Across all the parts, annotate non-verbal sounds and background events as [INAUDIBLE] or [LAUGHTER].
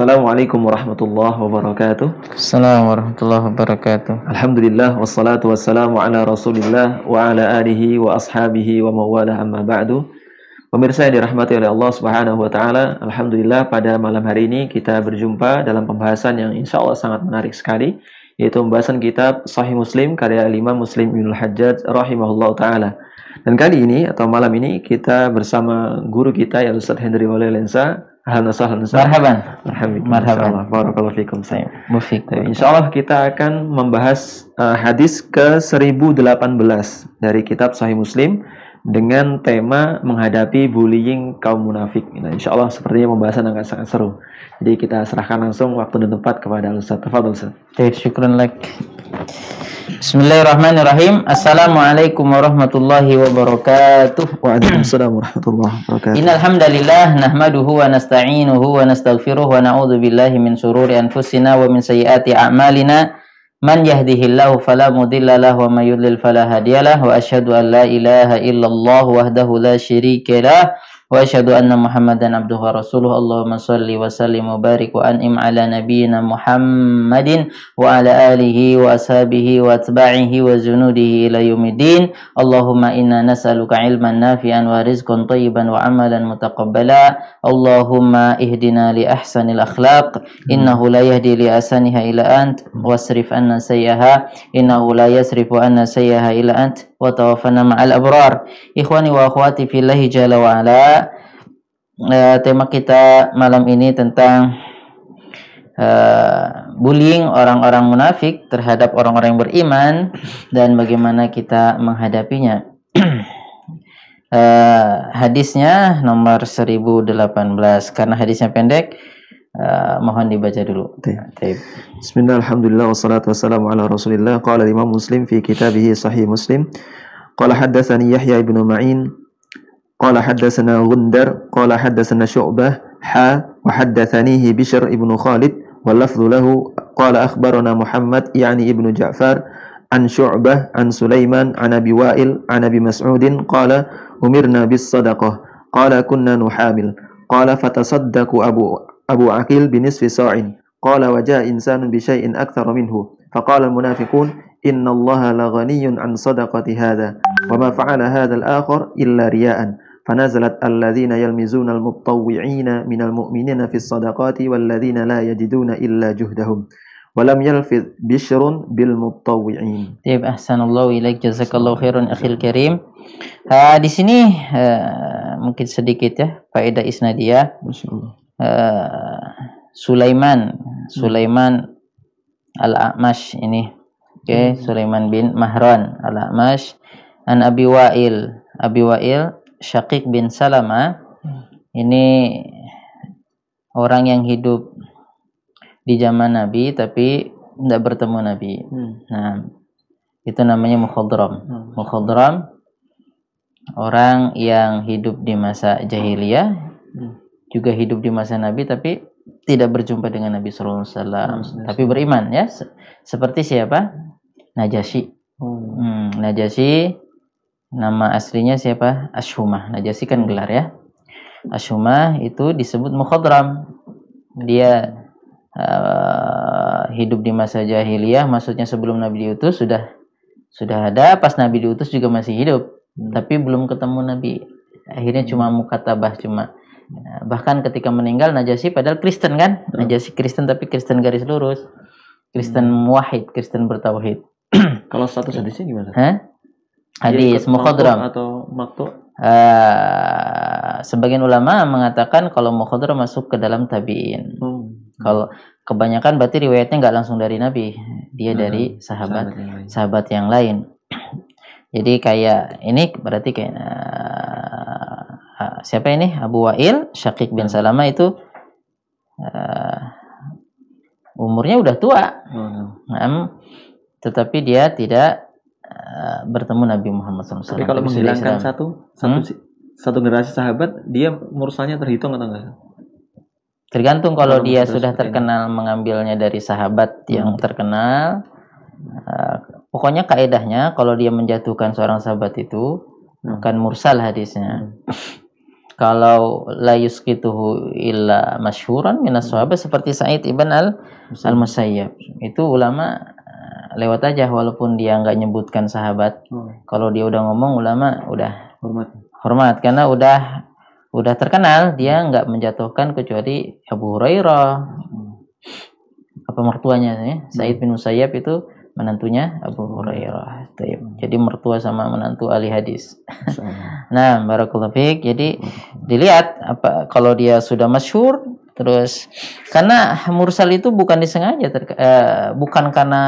Assalamualaikum warahmatullahi wabarakatuh. Assalamualaikum warahmatullahi wabarakatuh. Alhamdulillah wassalatu wassalamu ala Rasulillah wa ala alihi wa ashabihi wa mawala amma ba'du. Pemirsa yang dirahmati oleh Allah Subhanahu wa taala, alhamdulillah pada malam hari ini kita berjumpa dalam pembahasan yang insya Allah sangat menarik sekali, yaitu pembahasan kitab Sahih Muslim karya Imam Muslim Ibnu Hajjaj rahimahullah taala. Dan kali ini atau malam ini kita bersama guru kita yaitu Ustaz Hendri Wale Lensa Ahlan sahlan Marhaban. Marhaban. Marhaban. Barakallahu fikum. Mufik. Insya Allah kita akan membahas uh, hadis ke 1018 dari kitab Sahih Muslim dengan tema menghadapi bullying kaum munafik. Nah, insya Allah sepertinya pembahasan akan sangat seru. Jadi kita serahkan langsung waktu dan tempat kepada Ustaz. Tafadhol Ustaz. Syukran lak. Bismillahirrahmanirrahim. Assalamualaikum warahmatullahi wabarakatuh. Waalaikumsalam warahmatullahi wabarakatuh. Innal hamdalillah nahmaduhu wa nasta'inuhu wa nastaghfiruh wa na'udzu billahi min shururi anfusina wa min sayyiati a'malina. Man yahdihillahu fala mudilla lahu wa may yudlil fala hadiyalah wa asyhadu an la ilaha illallah wahdahu la syarika lah wa asyhadu anna Muhammadan abduhu wa rasuluh. Allahumma shalli wa sallim wa barik wa an'im ala nabiyyina Muhammadin wa ala alihi wa ashabihi wa atba'ihi wa zunudihi ila yaumiddin. Allahumma inna nas'aluka ilman nafi'an wa rizqan thayyiban wa amalan mutaqabbala. Allahumma ihdina li ahsanil akhlaq innahu la yahdi li asaniha wa tawaffana ma'al abrar. Ikhwani wa akhwati fillahi tema kita malam ini tentang eh, bullying orang-orang munafik terhadap orang-orang yang beriman dan bagaimana kita menghadapinya. [CLEARS THROAT] Eh, hadisnya nomor 1018 karena hadisnya pendek mohon dibaca dulu. Taib. Bismillah, alhamdulillah, wassalatu wassalamu ala rasulillah Qala imam muslim fi kitabihi sahih muslim Qala haddathani Yahya ibn Ma'in Qala haddathana Gundar Qala haddathana Syu'bah Ha wa haddathanihi Bishr ibn Khalid واللفظ له قال أخبرنا محمد يعني ابن جعفر عن شعبة عن سليمان عن أبي وائل عن أبي مسعود قال أمرنا بالصدقة قال كنا نحامل قال فتصدق أبو أبو عقيل بنصف صاع. قال وجاء إنسان بشيء أكثر منه. فقال المنافقون إن الله لغني عن صدقة هذا وما فعل هذا الآخر إلا رياء. فنزلت الذين يلمزون المتطوعين من المؤمنين في الصدقات والذين لا يجدون إلا جهدهم. ولم يلفظ بشر بالمتطوعين Taib ahsanallahu ilaik jazakallahu khairan akhil karim. Ah, di sini eh, mungkin sedikit ya faedah isnadiyah. Sulaiman Sulaiman Sulaiman Al-A'mash ini oke okay. Sulaiman bin Mahran Al-A'mash an Abi Wa'il Abi Wa'il Syaqiq bin Salama ini orang yang hidup di zaman Nabi tapi tidak bertemu Nabi. Hmm. Nah, itu namanya mukhadram. Hmm. Mukhadram orang yang hidup di masa jahiliyah hmm juga hidup di masa Nabi tapi tidak berjumpa dengan Nabi wasallam. Hmm, tapi beriman ya. Se- seperti siapa? Najasyi Oh. Hmm, Najasyi nama aslinya siapa? Ashumah Najasyi kan gelar ya. Ashumah itu disebut mukhadram. Dia eh, hidup di masa jahiliyah maksudnya sebelum Nabi diutus sudah sudah ada. Pas Nabi diutus juga masih hidup. Hmm. tapi belum ketemu Nabi. Akhirnya cuma mukatabah cuma bahkan ketika meninggal Najasyi padahal Kristen kan Hmm. Najasyi Kristen tapi Kristen garis lurus Kristen muwahhid Kristen bertauhid [CLEARS THROAT] Kalau status hadisnya gimana? Hah? Dia hadis mukhadram atau maktu? Eh, sebagian ulama mengatakan kalau mukhadram masuk ke dalam tabiin Oh. kalau kebanyakan berarti riwayatnya nggak langsung dari Nabi dia Hmm, dari sahabat yang lain. sahabat yang lain. [CLEARS THROAT] Jadi kayak ini berarti kayak eh, siapa ini Abu Wa'il Syakik bin Hmm. Salama itu eh, umurnya udah tua. Naam, tetapi dia tidak eh, bertemu Nabi Muhammad SAW. Tapi kalau menghilangkan satu satu Hmm? satu generasi sahabat, dia mursalnya terhitung atau enggak? tergantung kalau Kalau dia sudah seperti ini. terkenal mengambilnya dari sahabat yang Hmm. terkenal. eh, pokoknya kaedahnya kalau dia menjatuhkan seorang sahabat itu Hmm. bukan mursal hadisnya. Kalau la yusqituhu illa masyhuran minas sahabat seperti Said ibn al al Musayyab itu ulama eh, lewat aja walaupun dia nggak nyebutkan sahabat. Oh, kalau dia udah ngomong ulama udah hormat. hormat. Karena udah udah terkenal dia nggak menjatuhkan kecuali Abu Hurairah. Hmm. apa mertuanya ya? Said bin Musayyab itu menantunya Abu Hurairah. Jadi mertua sama menantu ahli hadis. Nah barakallahu fiik. Jadi dilihat apa kalau dia sudah masyhur terus karena mursal itu bukan disengaja eh, bukan karena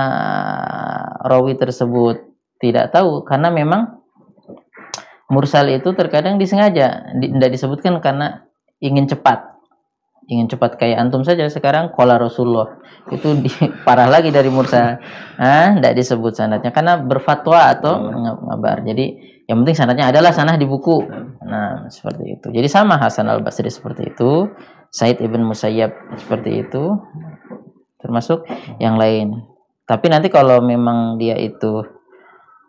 rawi tersebut tidak tahu karena memang mursal itu terkadang disengaja di- tidak disebutkan karena ingin cepat ingin cepat kayak antum saja sekarang kola Rasulullah. Itu di, [LAUGHS] parah lagi dari mursal ah tidak disebut sanadnya karena berfatwa atau ng- ngabar. Jadi yang penting sanadnya adalah sanah di buku. Nah seperti itu. Jadi sama Hasan al Basri seperti itu. Said ibn Musayyab seperti itu. Termasuk yang lain. Tapi nanti kalau memang dia itu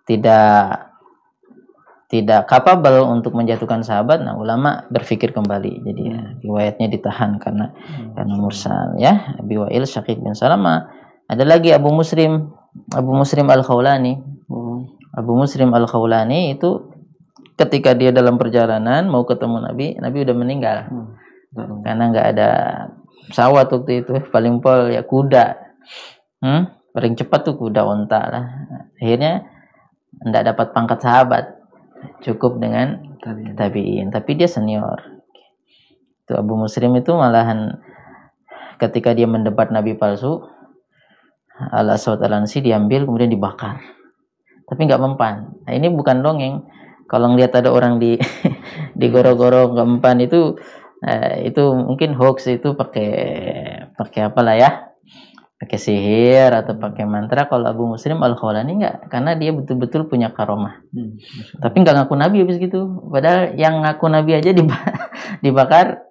tidak tidak capable untuk menjatuhkan sahabat nah ulama berpikir kembali. Jadi ya, riwayatnya ditahan karena karena mursal ya. Abi Wa'il Syakik bin Salama. Ada lagi Abu Muslim Abu Muslim Al Khawlani Oh, Abu Muslim Al Khawlani itu ketika dia dalam perjalanan mau ketemu Nabi Nabi udah meninggal. Hmm. Tahu. karena nggak ada pesawat waktu itu paling pol ya kuda. Hmm? paling cepat tuh kuda onta lah. Akhirnya nggak dapat pangkat sahabat cukup dengan tabiin. tapi dia senior. Itu Abu Muslim itu malahan ketika dia mendebat Nabi palsu al aswad al ansi diambil kemudian dibakar. Tapi nggak mempan. Nah ini bukan dongeng. Kalau ngelihat ada orang di [LAUGHS] digoro-goro nggak mempan itu eh, itu mungkin hoax itu pakai pakai apa lah ya pakai sihir atau pakai mantra kalau Abu Muslim al Khawlani nggak karena dia betul-betul punya karomah. Hmm. Tapi nggak ngaku nabi habis gitu. Padahal yang ngaku nabi aja diba- [LAUGHS] dibakar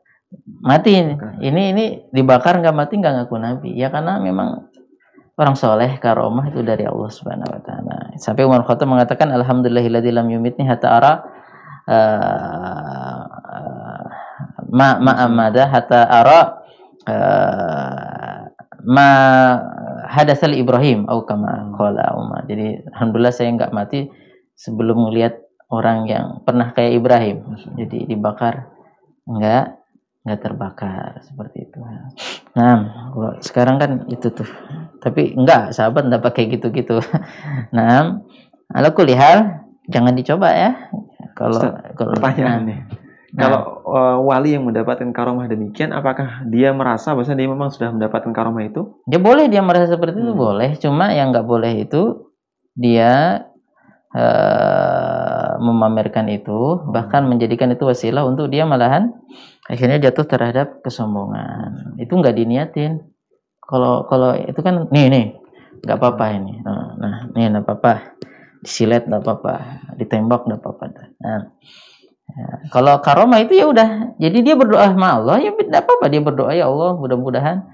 mati. Ini ini dibakar nggak mati nggak ngaku nabi. Ya karena memang orang soleh karomah itu dari Allah subhanahu wa taala. Sampai Umar Khattab mengatakan alhamdulillahilladzi lam yumitni hatta ara eh, eh, ma ma amada hatta ara eh, ma hadasal Ibrahim atau kama qala Umar. Jadi alhamdulillah saya nggak mati sebelum melihat orang yang pernah kayak Ibrahim. Jadi dibakar? Enggak enggak terbakar seperti itu. Nah kalau sekarang kan itu tuh. Tapi enggak sahabat enggak pakai gitu-gitu. [LAUGHS] Nah ala kulihal jangan dicoba ya. Kalau Ustaz, kalau Pertanyaan nih. Nah. Kalau uh, wali yang mendapatkan karomah demikian, apakah dia merasa bahwa dia memang sudah mendapatkan karomah itu? dia boleh dia merasa seperti itu Hmm. boleh. Cuma yang nggak boleh itu dia eh, memamerkan itu bahkan menjadikan itu wasilah untuk dia malahan akhirnya jatuh terhadap kesombongan. Itu nggak diniatin. Kalau kalau itu kan nih nih nggak apa-apa ini. Nah nah, nih nggak apa-apa. Disilet nggak apa-apa. Ditembak nggak apa-apa. Nah ya, kalau karomah itu ya udah. Jadi dia berdoa sama Allah ya tidak apa-apa dia berdoa ya Allah mudah-mudahan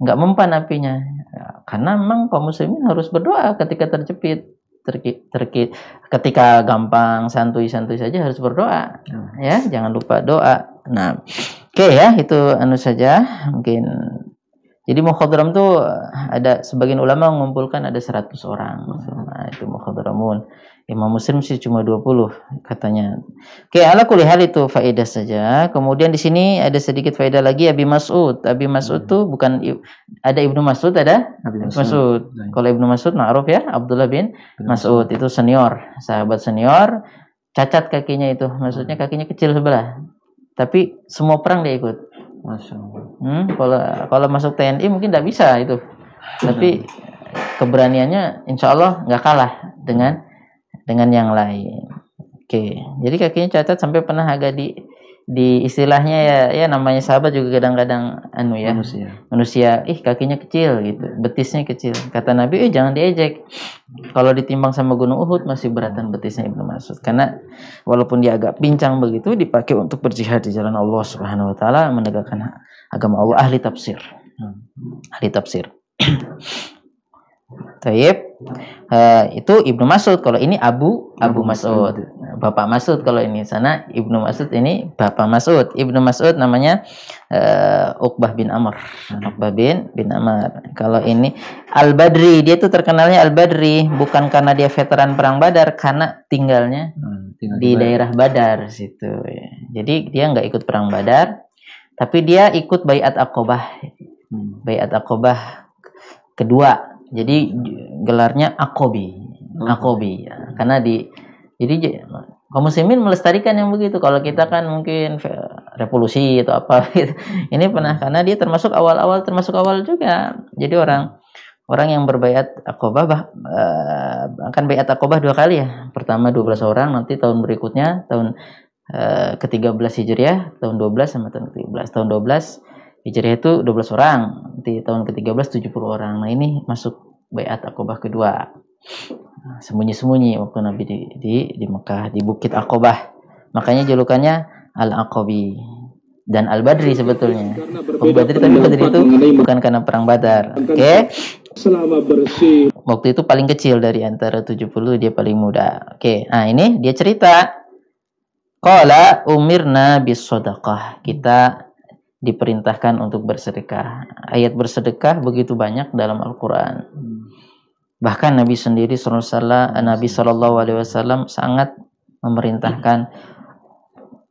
nggak mempan apinya. Ya, karena memang kaum muslimin harus berdoa ketika terjepit terki, terki, ketika gampang santuy-santuy saja harus berdoa. Ya jangan lupa doa. Nah oke ya itu anu saja. Mungkin jadi mukhadram tuh ada sebagian ulama mengumpulkan ada 100 orang. Nah, itu mukhadramun Imam Muslim sih cuma 20 katanya. Oke ala kulli hal itu faedah saja. Kemudian di sini ada sedikit faedah lagi Abi Mas'ud. Abi Mas'ud tuh bukan ada Ibnu Mas'ud ada? Nabi Mas'ud. Baik. kalau Ibnu Mas'ud ma'ruf ya Abdullah bin Mas'ud. Itu senior, sahabat senior, cacat kakinya itu, maksudnya kakinya kecil sebelah. Tapi semua perang dia ikut. Masya Allah. Hmm, kalau kalau masuk TNI mungkin tidak bisa itu. Tapi keberaniannya insya Allah nggak kalah dengan dengan yang lain. Oke, jadi kakinya cacat sampai pernah agak di di istilahnya ya ya namanya sahabat juga kadang-kadang anu ya Manusia. manusia ih kakinya kecil gitu betisnya kecil. Kata Nabi eh jangan diejek. Kalau ditimbang sama gunung Uhud masih beratan betisnya Ibnu Mas'ud. Karena walaupun dia agak pincang begitu dipakai untuk berjihad di jalan Allah Subhanahu wa taala menegakkan agama Allah. Ahli tafsir. Hmm. ahli tafsir Taib. Eh, itu Ibnu Mas'ud. Kalau ini Abu Abu Mas'ud. Bapak Mas'ud kalau ini sana Ibnu Mas'ud ini Bapak Mas'ud. Ibnu Mas'ud namanya eh, Uqbah bin Amr. Uqbah bin bin Amr. Kalau ini Al Badri, dia tuh terkenalnya Al Badri bukan karena dia veteran perang Badar, karena tinggalnya Hmm, tinggal di daerah Badar situ. ya. Jadi dia nggak ikut perang Badar, tapi dia ikut Bayat Aqobah. Hmm. Bayat Aqobah kedua. Jadi gelarnya Akobi. Hmm. Akobi ya. Karena di jadi kaum muslimin melestarikan yang begitu. Kalau kita kan mungkin revolusi atau apa [LAUGHS] gitu. Ini pernah karena dia termasuk awal-awal termasuk awal juga. Jadi orang orang yang berbayat akobah bah, eh, akan bayat akobah dua kali ya. Pertama 12 orang, nanti tahun berikutnya tahun eh, ke-13 Hijriah, tahun 12 sama tahun ke-13. Tahun 12 Hijriah itu 12 orang, nanti tahun ke-13 70 orang. Nah, ini masuk bayat akobah kedua. Nah, Sembunyi-sembunyi waktu Nabi di, di di Mekah di Bukit Akobah. Makanya julukannya Al-Aqabi dan Al-Badri sebetulnya. Abu Badri tapi Badri itu bukan karena perang Badar. Oke. selama bersih Waktu itu paling kecil dari antara 70 dia paling muda. Oke. Nah, ini dia cerita. Qala umirna bis sadaqah. Kita diperintahkan untuk bersedekah. Ayat bersedekah begitu banyak dalam Al-Qur'an. Bahkan Nabi sendiri SAW, Nabi Wasallam sangat memerintahkan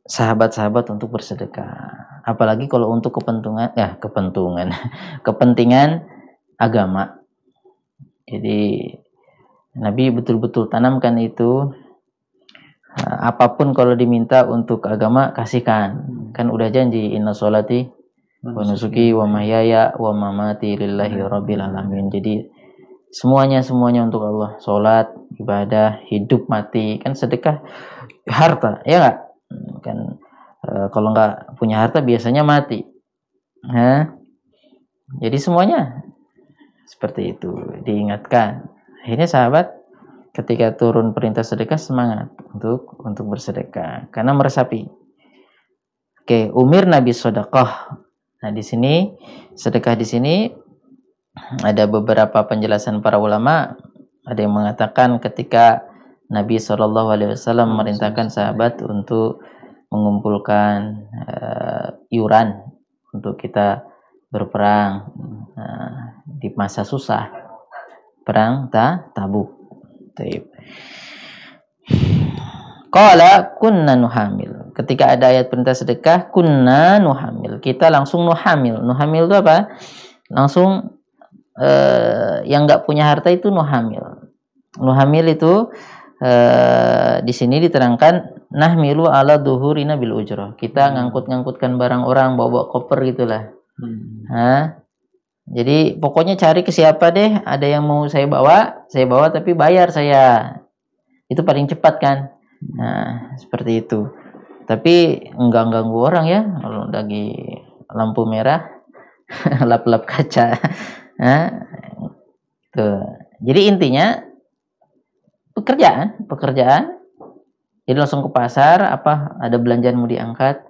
sahabat-sahabat untuk bersedekah. Apalagi kalau untuk kepentingan, ya kepentingan, [LAUGHS] kepentingan agama. Jadi Nabi betul-betul tanamkan itu apa pun kalau diminta untuk agama kasihkan. Kan udah janji inna sholati wa nusuki wa mahyaya wa mamati lillahi rabbil alamin. Jadi semuanya semuanya untuk Allah. Salat, ibadah, hidup mati kan sedekah harta, ya enggak? Kan eh, kalau nggak punya harta biasanya mati. Hah? Jadi semuanya seperti itu diingatkan. Akhirnya sahabat ketika turun perintah sedekah semangat untuk untuk bersedekah karena meresapi. Oke, umir Nabi sedekah. Nah, di sini sedekah di sini ada beberapa penjelasan para ulama. Ada yang mengatakan ketika Nabi Shallallahu Alaihi Wasallam memerintahkan sahabat untuk mengumpulkan eh, iuran untuk kita berperang nah, di masa susah perang ta tabuk. Taib. Qala kunna nuhamil. Ketika ada ayat perintah sedekah, kunna nuhamil. Kita langsung nuhamil. Nuhamil itu apa? Langsung eh, yang nggak punya harta itu nuhamil. Nuhamil itu eh, di sini diterangkan nahmilu ala duhurina bil ujrah. Kita ngangkut-ngangkutkan barang orang, bawa koper gitulah. Hmm. Hah? Jadi pokoknya cari ke siapa deh, ada yang mau saya bawa, saya bawa tapi bayar saya. Itu paling cepat kan? Nah, seperti itu. Tapi enggak ganggu orang ya, kalau lagi lampu merah, [LAUGHS] lap-lap kaca. Nah, tuh. Jadi intinya pekerjaan, pekerjaan. Jadi langsung ke pasar, apa ada belanjaan mau diangkat,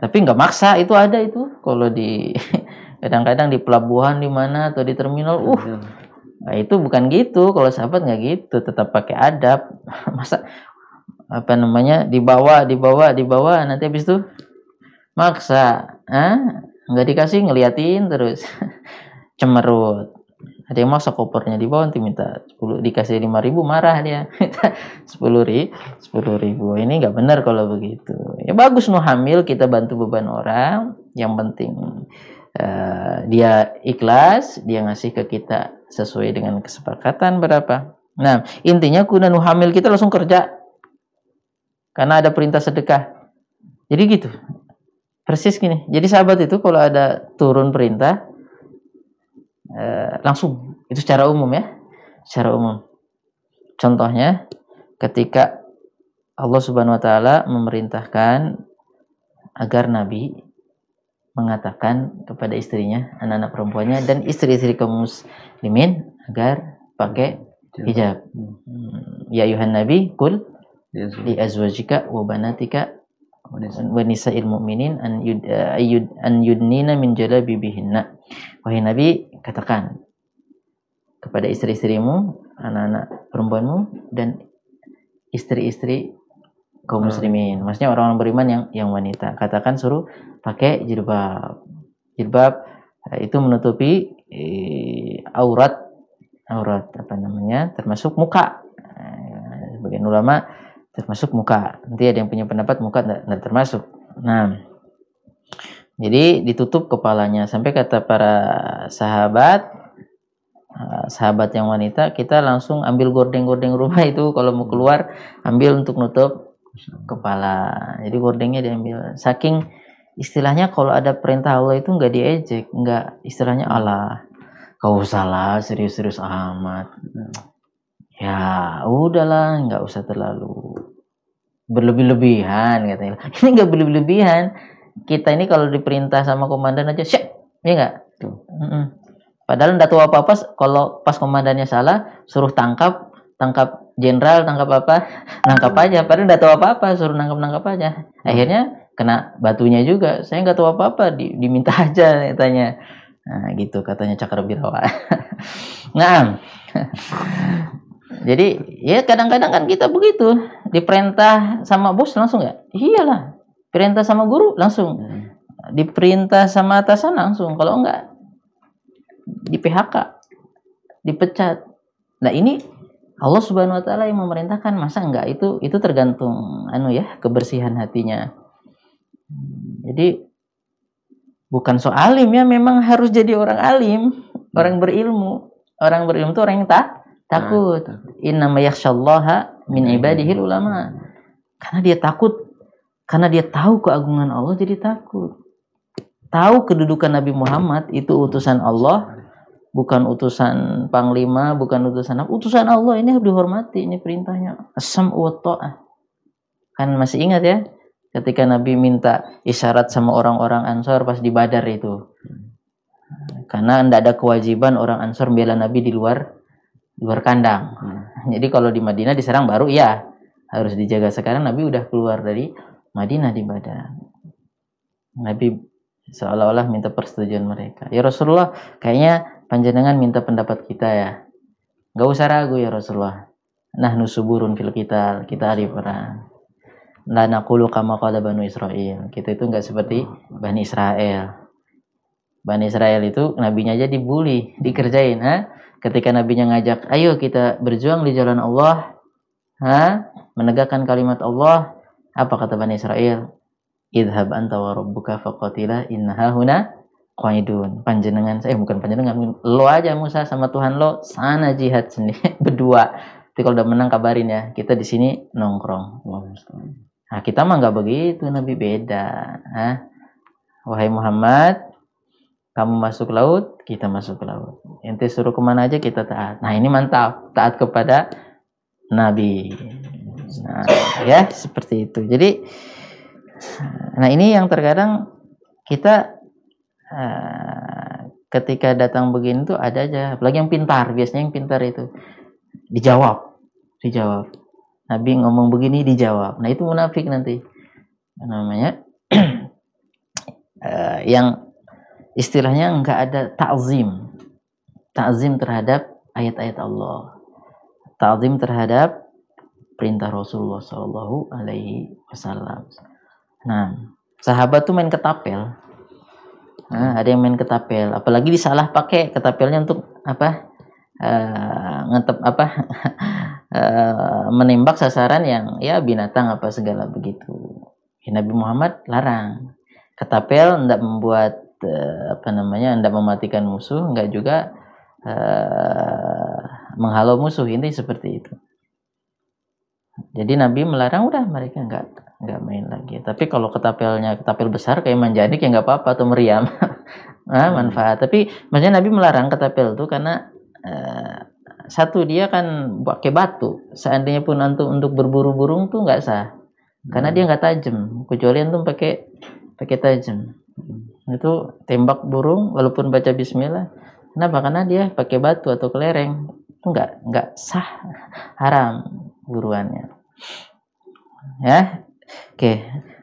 tapi nggak maksa itu ada itu kalau di [LAUGHS] kadang-kadang di pelabuhan di mana atau di terminal uh nah itu bukan gitu. Kalau sahabat nggak gitu tetap pakai adab. [LAUGHS] Masa apa namanya dibawa dibawa dibawa nanti habis itu maksa ah nggak dikasih ngeliatin terus. [LAUGHS] Cemerut. Ada yang maksa kopernya dibawa nanti minta 10 dikasih lima ribu marah dia. [LAUGHS] Sepuluh ri sepuluh ribu. Ini nggak benar kalau begitu. Ya bagus nu hamil kita bantu beban orang. Yang penting eh, dia ikhlas dia ngasih ke kita sesuai dengan kesepakatan berapa. Nah intinya kuna nu hamil kita langsung kerja. Karena ada perintah sedekah. Jadi gitu. Persis gini. Jadi sahabat itu kalau ada turun perintah eh, langsung. Itu secara umum ya. Secara umum. Contohnya ketika Allah Subhanahu wa taala memerintahkan agar nabi mengatakan kepada istrinya, anak-anak perempuannya dan istri-istri kaum muslimin agar pakai hijab. Hmm. Ya ayuhan nabi, kul li azwajika wa banatika wa nisa'il mu'minin an yud, uh, yud, an yudnina min jalabibihinna. Wahai nabi, katakan kepada istri-istrimu, anak-anak perempuanmu dan istri-istri kaum muslimin. Maksudnya orang-orang beriman yang yang wanita. Katakan suruh pakai jilbab. Jilbab eh, itu menutupi eh, aurat aurat apa namanya? termasuk muka. Eh, Sebagian ulama termasuk muka. Nanti ada yang punya pendapat muka tidak termasuk. Nah, jadi ditutup kepalanya sampai kata para sahabat eh, sahabat yang wanita kita langsung ambil gordeng-gordeng rumah itu kalau mau keluar ambil untuk nutup kepala. Jadi gordengnya diambil. Saking istilahnya kalau ada perintah Allah itu nggak diejek, nggak istilahnya Allah. Kau salah serius-serius amat. Ya udahlah, nggak usah terlalu berlebih-lebihan katanya. [LAUGHS] Ini nggak berlebih-lebihan. Kita ini kalau diperintah sama komandan aja, siap, ya nggak? Padahal nggak tahu apa-apa. Kalau pas komandannya salah, suruh tangkap, tangkap jenderal, tangkap apa, nangkap aja. Padahal nggak tahu apa-apa, suruh nangkap-nangkap aja. Akhirnya kena batunya juga. Saya nggak tahu apa-apa, di- diminta [LAUGHS] aja katanya. Nah, gitu katanya Cakrawirawa. [LAUGHS] nah, [LAUGHS] jadi ya kadang-kadang kan kita begitu diperintah sama bos langsung ya iyalah perintah sama guru langsung diperintah sama atasan langsung kalau enggak di PHK dipecat nah ini Allah Subhanahu Wa Taala yang memerintahkan masa enggak? Itu itu tergantung anu ya kebersihan hatinya. Jadi bukan soal alim ya memang harus jadi orang alim orang berilmu. Orang berilmu itu orang yang tak takut. Innama yakhsyallaha min ibadihi ulama. Karena dia takut karena dia tahu keagungan Allah jadi takut. Tahu kedudukan Nabi Muhammad itu utusan Allah bukan utusan panglima bukan utusan apa utusan Allah ini harus dihormati ini perintahnya asam ta'ah kan masih ingat ya ketika Nabi minta isyarat sama orang-orang Ansor pas di Badar itu karena tidak ada kewajiban orang Ansor bela Nabi di luar luar kandang. Jadi kalau di Madinah diserang baru ya harus dijaga. Sekarang Nabi udah keluar dari Madinah di Badar. Nabi seolah-olah minta persetujuan mereka. Ya Rasulullah, kayaknya panjenengan minta pendapat kita ya. Gak usah ragu ya Rasulullah. Nah nusuburun fil kita, kita hari perang. La naqulu kama qala Banu Israel. Kita itu nggak seperti Bani Israel. Bani Israel itu nabinya aja dibully, [LAUGHS] dikerjain, ha? Ketika nabinya ngajak, "Ayo kita berjuang di jalan Allah." Ha? Menegakkan kalimat Allah. Apa kata Bani Israel? Idhab anta wa rabbuka faqatila innaha huna qaidun. Panjenengan saya eh, bukan panjenengan, lo aja Musa sama Tuhan lo sana jihad sendiri [LAUGHS] berdua. Tapi kalau udah menang kabarin ya, kita di sini nongkrong. Nah, kita mah nggak begitu, Nabi beda. Hah? Wahai Muhammad, kamu masuk laut, kita masuk laut. Ente suruh ke mana aja kita taat. Nah ini mantap, taat kepada Nabi. Nah, ya seperti itu. Jadi, nah ini yang terkadang kita eh, ketika datang begini tuh ada aja, apalagi yang pintar. Biasanya yang pintar itu dijawab, dijawab. Nabi ngomong begini dijawab. Nah itu munafik nanti. Namanya [CLEARS THROAT] eh, yang istilahnya nggak ada ta'zim ta'zim terhadap ayat-ayat Allah ta'zim terhadap perintah Rasulullah Shallallahu Alaihi Wasallam nah sahabat tuh main ketapel nah, ada yang main ketapel. Apalagi disalah pakai ketapelnya untuk apa eh, ngetep apa [LAUGHS] eh, menembak sasaran yang ya binatang apa segala begitu. Ya, Nabi Muhammad larang. Ketapel tidak membuat eh, apa namanya tidak mematikan musuh nggak juga eh, menghalau musuh. Ini seperti itu. Jadi Nabi melarang udah mereka nggak nggak main lagi. Tapi kalau ketapelnya ketapel besar kayak manjanik ya nggak apa-apa atau meriam. Nah, [LAUGHS] manfaat. Tapi maksudnya Nabi melarang ketapel tuh karena eh, satu dia kan pakai batu. Seandainya pun untuk untuk berburu burung tuh nggak sah. Karena dia nggak tajam. Kecuali antum pakai pakai tajam. Itu tembak burung walaupun baca Bismillah. Kenapa? Karena dia pakai batu atau kelereng. Itu nggak nggak sah. [LAUGHS] Haram buruannya ya oke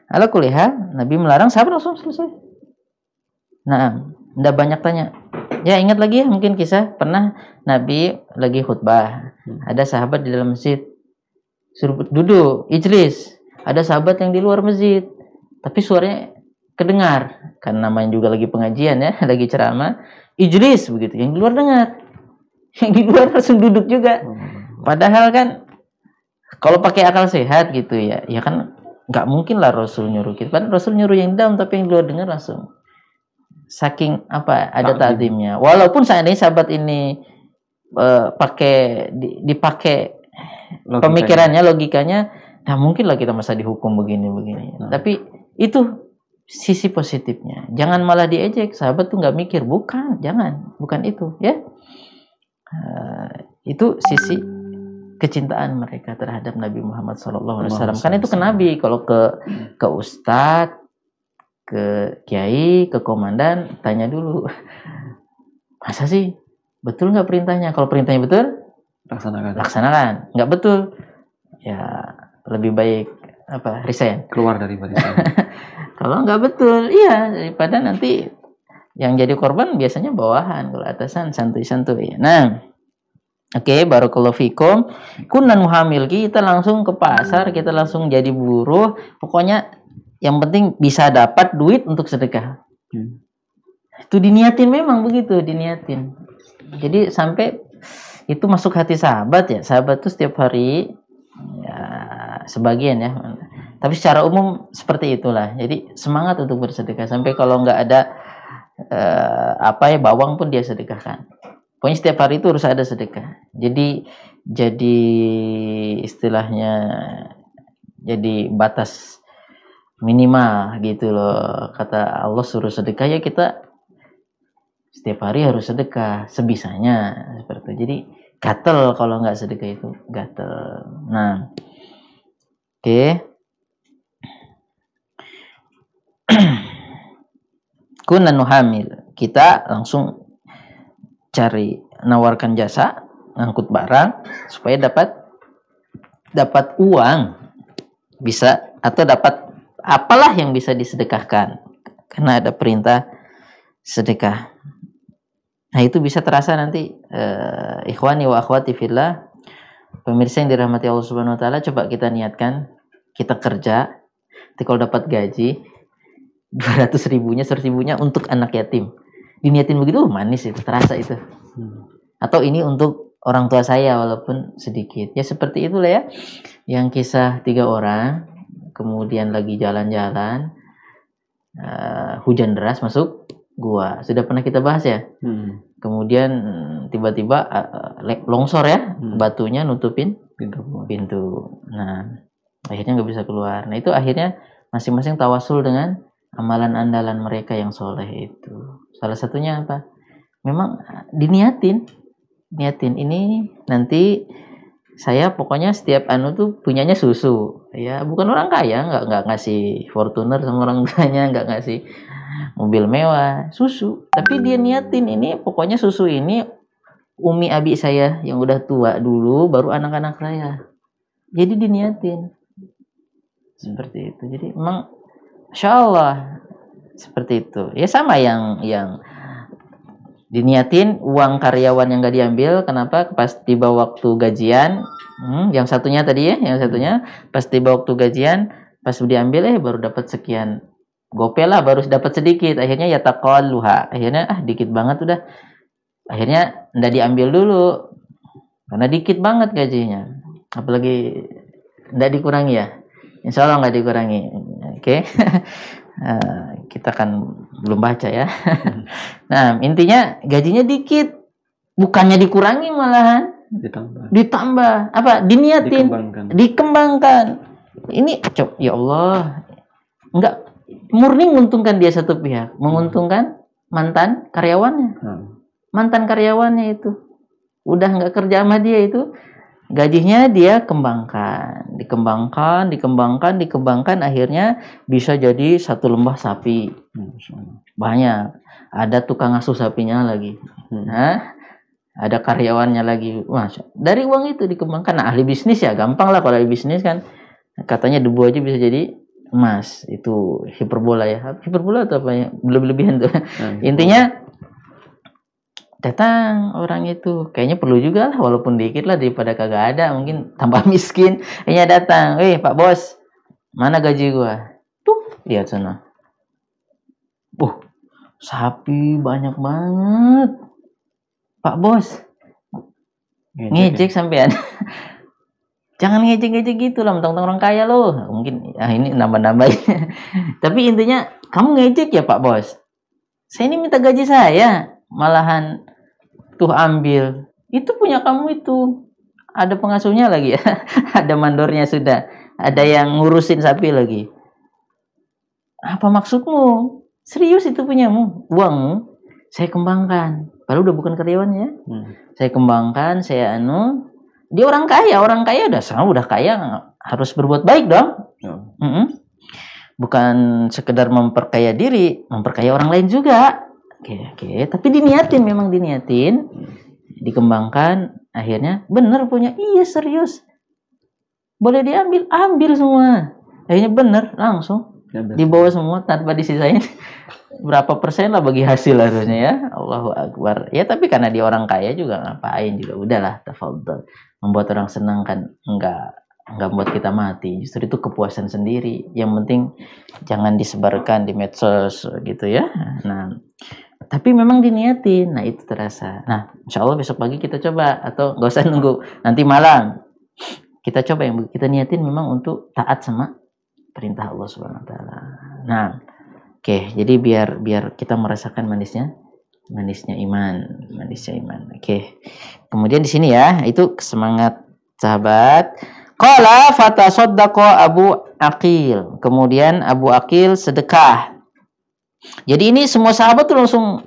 ala kuliah Nabi melarang sabar langsung selesai nah ndak banyak tanya Ya ingat lagi ya mungkin kisah pernah Nabi lagi khutbah. Ada sahabat di dalam masjid suruh duduk ijlis. Ada sahabat yang di luar masjid tapi suaranya kedengar karena namanya juga lagi pengajian ya, [LAUGHS] lagi ceramah. Ijlis begitu. Yang di luar dengar. [LAUGHS] Yang di luar langsung duduk juga. Padahal kan kalau pakai akal sehat gitu ya, ya kan nggak mungkin lah Rasul nyuruh kita. Padahal Rasul nyuruh yang dalam tapi yang luar dengar langsung saking apa ada Takdim. takdimnya. Walaupun seandainya sahabat ini eh, pakai di- dipakai Logikanya. pemikirannya logikanya, nah mungkin lah kita masa dihukum begini begini. Hmm. Tapi itu sisi positifnya. Jangan malah diejek. Sahabat tuh nggak mikir, bukan, jangan, bukan itu, ya. Eh, itu sisi kecintaan mereka terhadap Nabi Muhammad SAW. Kan itu ke Nabi. Kalau ke ke ustadz, ke kiai, ke komandan, tanya dulu. Masa sih? Betul nggak perintahnya? Kalau perintahnya betul, Laksanakan. laksanakan. Nggak betul, ya lebih baik apa resign. Keluar dari barisan. [LAUGHS] Kalau nggak betul, iya daripada nanti yang jadi korban biasanya bawahan, kalau atasan santuy-santuy. Nah, oke, barakallahu fikum. Kunan muhamil kita langsung ke pasar, kita langsung jadi buruh. Pokoknya yang penting bisa dapat duit untuk sedekah. Hmm. Itu diniatin memang begitu, diniatin. Jadi sampai itu masuk hati sahabat ya. Sahabat tuh setiap hari ya sebagian ya. Tapi secara umum seperti itulah. Jadi semangat untuk bersedekah sampai kalau nggak ada eh, apa ya bawang pun dia sedekahkan. Pokoknya setiap hari itu harus ada sedekah. Jadi jadi istilahnya jadi batas minimal gitu loh. Kata Allah suruh sedekah ya kita setiap hari harus sedekah sebisanya seperti itu. Jadi gatel kalau nggak sedekah itu gatel. Nah, oke. [CLEARS THROAT] Kunan hamil. Kita langsung cari nawarkan jasa ngangkut barang supaya dapat dapat uang. Bisa atau dapat apalah yang bisa disedekahkan. Karena ada perintah sedekah. Nah, itu bisa terasa nanti eh, ikhwani wa akhwati fillah. Pemirsa yang dirahmati Allah Subhanahu wa taala coba kita niatkan kita kerja. Nanti kalau dapat gaji 200 ribunya 100 ribunya untuk anak yatim diniatin begitu uh, manis itu terasa itu. Hmm. atau ini untuk orang tua saya walaupun sedikit. Ya seperti itulah ya. Yang kisah tiga orang kemudian lagi jalan-jalan eh, hujan deras masuk gua. Sudah pernah kita bahas ya? Hmm. kemudian mm, tiba-tiba le- longsor ya Hmm. batunya nutupin Pintu. pintu. Nah akhirnya nggak bisa keluar. Nah itu akhirnya masing-masing tawasul dengan amalan andalan mereka yang soleh itu. Salah satunya apa? Memang eh, diniatin. Niatin. Ini nanti saya pokoknya setiap anu tuh punyanya susu. Ya bukan orang kaya. Nggak nggak ngasih Fortuner sama orang tuanya. [LAUGHS] Nggak ngasih mobil mewah. Susu. Tapi dia niatin. Ini pokoknya susu ini umi abi saya yang udah tua dulu baru anak-anak saya. Jadi diniatin. Seperti itu. Jadi emang Insya Allah seperti itu. Ya sama yang yang diniatin uang karyawan yang gak diambil kenapa? Pas tiba waktu gajian hmm, yang satunya tadi ya yang satunya pas tiba waktu gajian pas diambil eh baru dapat sekian gope lah baru dapat sedikit. Akhirnya ya luha akhirnya ah dikit banget udah. Akhirnya ndak diambil dulu karena dikit banget gajinya. Apalagi ndak dikurangi ya. Insya Allah nggak dikurangi oke. [LAUGHS] Eh, kita kan belum baca ya. [LAUGHS] Nah intinya gajinya dikit bukannya dikurangi malahan. Ditambah. ditambah. Apa? Diniatin. Dikembangkan. dikembangkan. Ini cok ya Allah. Enggak. Murni menguntungkan dia satu pihak. Menguntungkan mantan karyawannya. Hmm. mantan karyawannya itu. Udah nggak kerja sama dia itu gajinya dia kembangkan dikembangkan dikembangkan dikembangkan akhirnya bisa jadi satu lembah sapi. Hmm, banyak. Ada tukang asuh sapinya lagi. Nah ada karyawannya lagi. Masya, dari uang itu dikembangkan. Nah ahli bisnis ya gampang lah kalau ahli bisnis kan. Katanya debu aja bisa jadi emas. Itu hiperbola ya. Hiperbola atau apa ya? Lebih-lebihan tuh. Nah, intinya datang orang itu. Kayaknya perlu juga lah walaupun dikit lah daripada kagak ada. Mungkin tambah [LAUGHS] miskin kayaknya datang. Eh pak bos mana gaji gua? Tuh lihat sana. Uh sapi banyak banget. Pak bos ngejek sampean. [LAUGHS] Jangan ngejek-ngejek gitu lah mentang orang kaya loh. Mungkin ah ini nambah-nambah. [LAUGHS] Tapi intinya kamu ngejek ya pak bos? Saya ini minta gaji saya malahan tuh ambil. Itu punya kamu itu. Ada pengasuhnya lagi. Ya [LAUGHS] ada mandornya sudah. Ada yang ngurusin sapi lagi. Apa maksudmu? Serius itu punyamu? Uangmu saya kembangkan. Baru udah bukan karyawannya hmm. saya kembangkan saya anu. Dia orang kaya orang kaya udah sama udah kaya harus berbuat baik dong. Hmm. Mm -hmm. bukan sekedar memperkaya diri memperkaya orang lain juga. Oke, oke. Tapi diniatin memang diniatin, dikembangkan, akhirnya bener punya. Iya serius. Boleh diambil, ambil semua. Akhirnya bener langsung. Dibawa semua tanpa disisain [LAUGHS] berapa persen lah bagi hasil harusnya ya? Allahu Akbar. Ya tapi karena dia orang kaya juga ngapain juga. Udahlah tafadhol membuat orang senang kan enggak nggak buat kita mati. Justru itu kepuasan sendiri. Yang penting jangan disebarkan di medsos gitu ya. Nah tapi memang diniatin. Nah itu terasa. Nah insya Allah besok pagi kita coba. Atau nggak usah nunggu. Nanti malam. Kita coba yang kita niatin memang untuk taat sama perintah Allah Subhanahu Wa Taala. Nah oke. Okay, jadi biar biar kita merasakan manisnya manisnya iman manisnya iman. Oke. Okay. kemudian di sini ya itu semangat sahabat. Qala fatasaddaqa Abu Aqil. Kemudian Abu Aqil sedekah. Jadi ini semua sahabat tuh langsung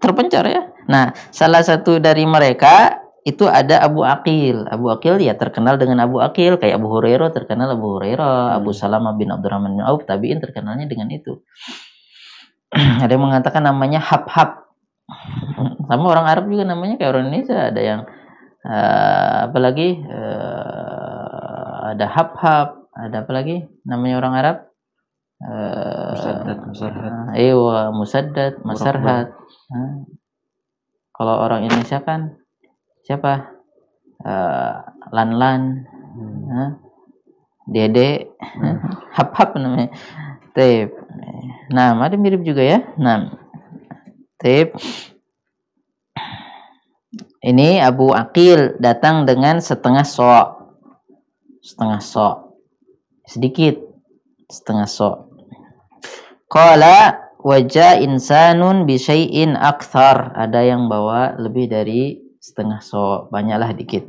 terpencar ya. Nah, salah satu dari mereka itu ada Abu Aqil. Abu Aqil ya terkenal dengan Abu Aqil kayak Abu Hurairah terkenal Abu Hurairah, hmm. Abu Salamah bin Abdurrahman bin Auf tabiin terkenalnya dengan itu. [CLEARS THROAT] ada yang mengatakan namanya Hab-Hab. Sama orang Arab juga namanya kayak orang Indonesia ada yang uh, apalagi uh, ada hab-hab, ada apa lagi namanya orang Arab? Musaddad, musarhad. Uh, musaddad, masarhad. Uh, kalau orang Indonesia kan siapa? Uh, lan-lan, hmm. uh, dede, hmm. [LAUGHS] hab-hab namanya. Tip. Nah, ada mirip juga ya. Nah, tip. Ini Abu Akil datang dengan setengah sok setengah sok sedikit setengah sok Qala wajah insanun bisyai'in akthar. Ada yang bawa lebih dari setengah sok banyaklah dikit.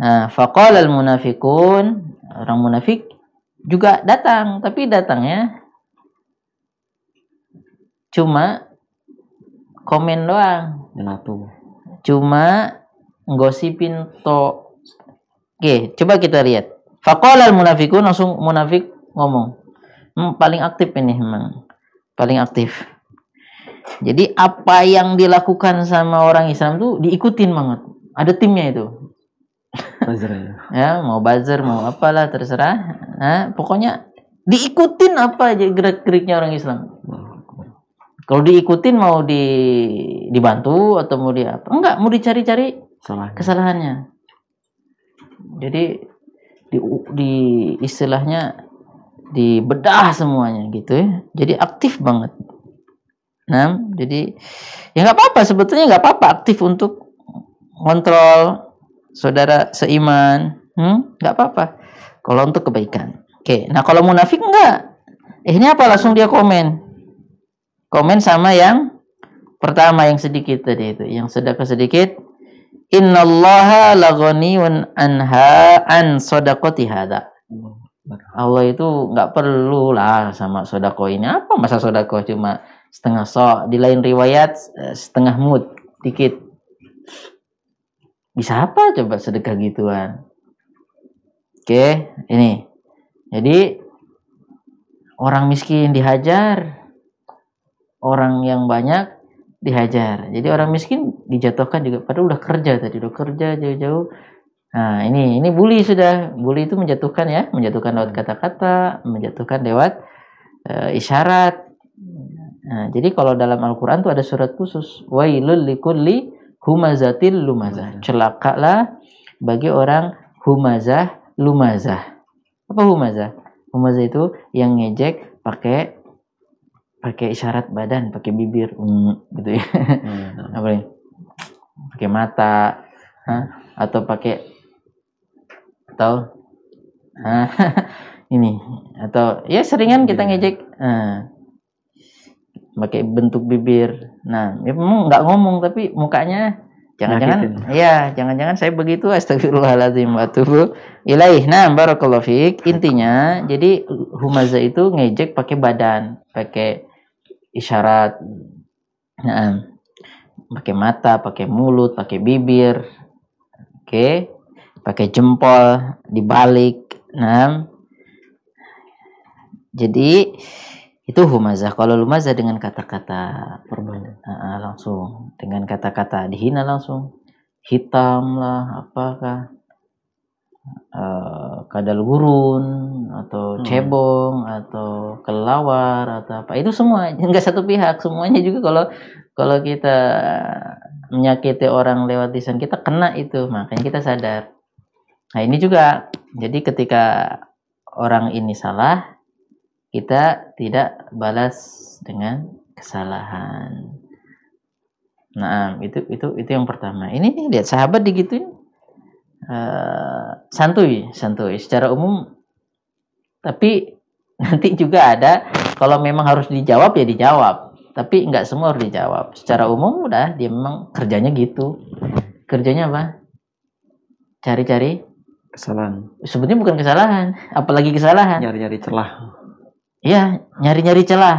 Nah faqala al munafiqun orang munafik juga datang tapi datangnya cuma komen doang. Cuma gosipin to Oke, coba kita lihat. Faqala al-munafiqun langsung munafik ngomong. Hmm, paling aktif ini memang. Paling aktif. Jadi apa yang dilakukan sama orang Islam tuh diikutin banget. Ada timnya itu. Buzzer ya. [LAUGHS] ya, mau buzzer, mau apalah terserah. Nah, pokoknya diikutin apa aja gerak-geriknya orang Islam. Kalau diikutin mau di dibantu atau mau di apa? Enggak, mau dicari-cari kesalahannya jadi di, di istilahnya dibedah semuanya gitu ya. Jadi aktif banget. Nah jadi ya nggak apa-apa sebetulnya nggak apa-apa aktif untuk kontrol saudara seiman. Hmm? nggak apa-apa. Kalau untuk kebaikan. Oke nah kalau munafik enggak eh, ini apa? Langsung dia komen. Komen sama yang pertama yang sedikit tadi itu. Yang sedekah sedikit. Innallaha laghaniyun anha an sadaqati hada. Allah itu nggak perlu lah sama sodako ini. Apa masa sodako cuma setengah sok. Di lain riwayat eh, setengah mut, dikit. Bisa apa coba sedekah gituan? Oke, ini. Jadi orang miskin dihajar, orang yang banyak dihajar. Jadi orang miskin dijatuhkan juga padahal udah kerja tadi, udah kerja jauh-jauh. Nah, ini ini bully sudah. Bully itu menjatuhkan ya, menjatuhkan lewat kata-kata, menjatuhkan lewat uh, isyarat. Nah, jadi kalau dalam Al-Quran tuh ada surat khusus. Wailul likulli humazatil lumazah. Celakalah bagi orang humazah lumazah. Apa humazah? Humazah itu yang ngejek pakai pakai isyarat badan, pakai bibir, mm, gitu ya. Hmm. [LAUGHS] Apa nih? Pakai mata, hah? atau pakai atau Hah? [LAUGHS] ini atau ya seringan kita Iya. ngejek nah, pakai bentuk bibir. Nah ya memang nggak ngomong tapi mukanya jangan-jangan ya jangan-jangan saya begitu astagfirullahaladzim wa atubu ilaih. Nah barakallahu fiik intinya jadi humaza itu ngejek pakai badan pakai isyarat nah, pakai mata pakai mulut pakai bibir. Oke pakai jempol dibalik nah. Jadi itu humazah. Kalau lumazah dengan kata-kata Perbanyak. Ah, ah, langsung. Dengan kata-kata dihina langsung. Hitam lah apakah? Eh, kadal gurun atau Hmm. cebong atau kelawar atau apa. Itu semua enggak satu pihak. Semuanya juga kalau kalau kita menyakiti orang lewat lisan kita kena itu. Makanya kita sadar nah ini juga jadi ketika orang ini salah kita tidak balas dengan kesalahan. Nah, itu itu itu yang pertama. Ini nih lihat sahabat digituin eh, santuy, santuy secara umum. Tapi [LAUGHS] nanti juga ada kalau memang harus dijawab ya dijawab. Tapi nggak semua harus dijawab. Secara umum udah dia memang kerjanya gitu. Kerjanya apa? Cari-cari. Kesalahan. Sebetulnya bukan kesalahan, apalagi kesalahan. Nyari-nyari celah. Iya, nyari-nyari celah.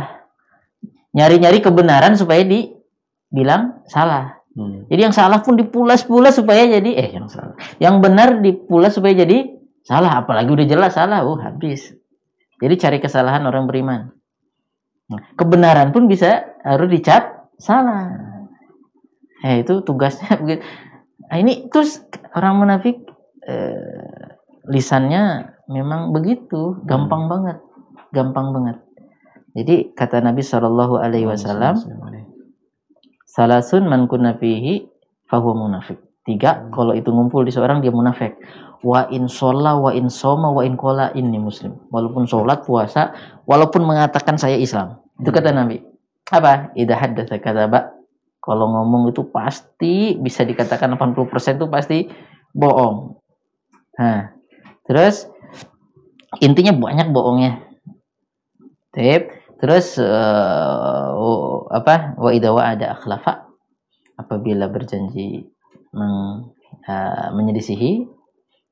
Nyari-nyari kebenaran supaya dibilang salah. Hmm. Jadi yang salah pun dipulas-pulas supaya jadi eh yang salah. Yang benar dipulas supaya jadi salah, apalagi udah jelas salah, oh habis. Jadi cari kesalahan orang beriman. Nah, kebenaran pun bisa harus dicap salah. Eh itu tugasnya begitu. [LAUGHS] Nah, ini terus orang munafik eh, lisannya memang begitu, gampang banget, gampang banget. Jadi kata Nabi Shallallahu Alaihi Wasallam, Salasun man kunna fihi fahuwa munafik. Tiga, kalau itu ngumpul di seorang dia munafik. Wa in sholla wa in soma wa in kola ini muslim. Walaupun sholat, puasa, walaupun mengatakan saya Islam. Itu kata Nabi. Apa? Idha haddatha kadaba. Kalau ngomong itu pasti bisa dikatakan 80% itu pasti bohong. Nah, terus intinya banyak bohongnya. Tip. Terus oh, apa? Wa idza ada akhlafa apabila berjanji meng, eh, menyelisihi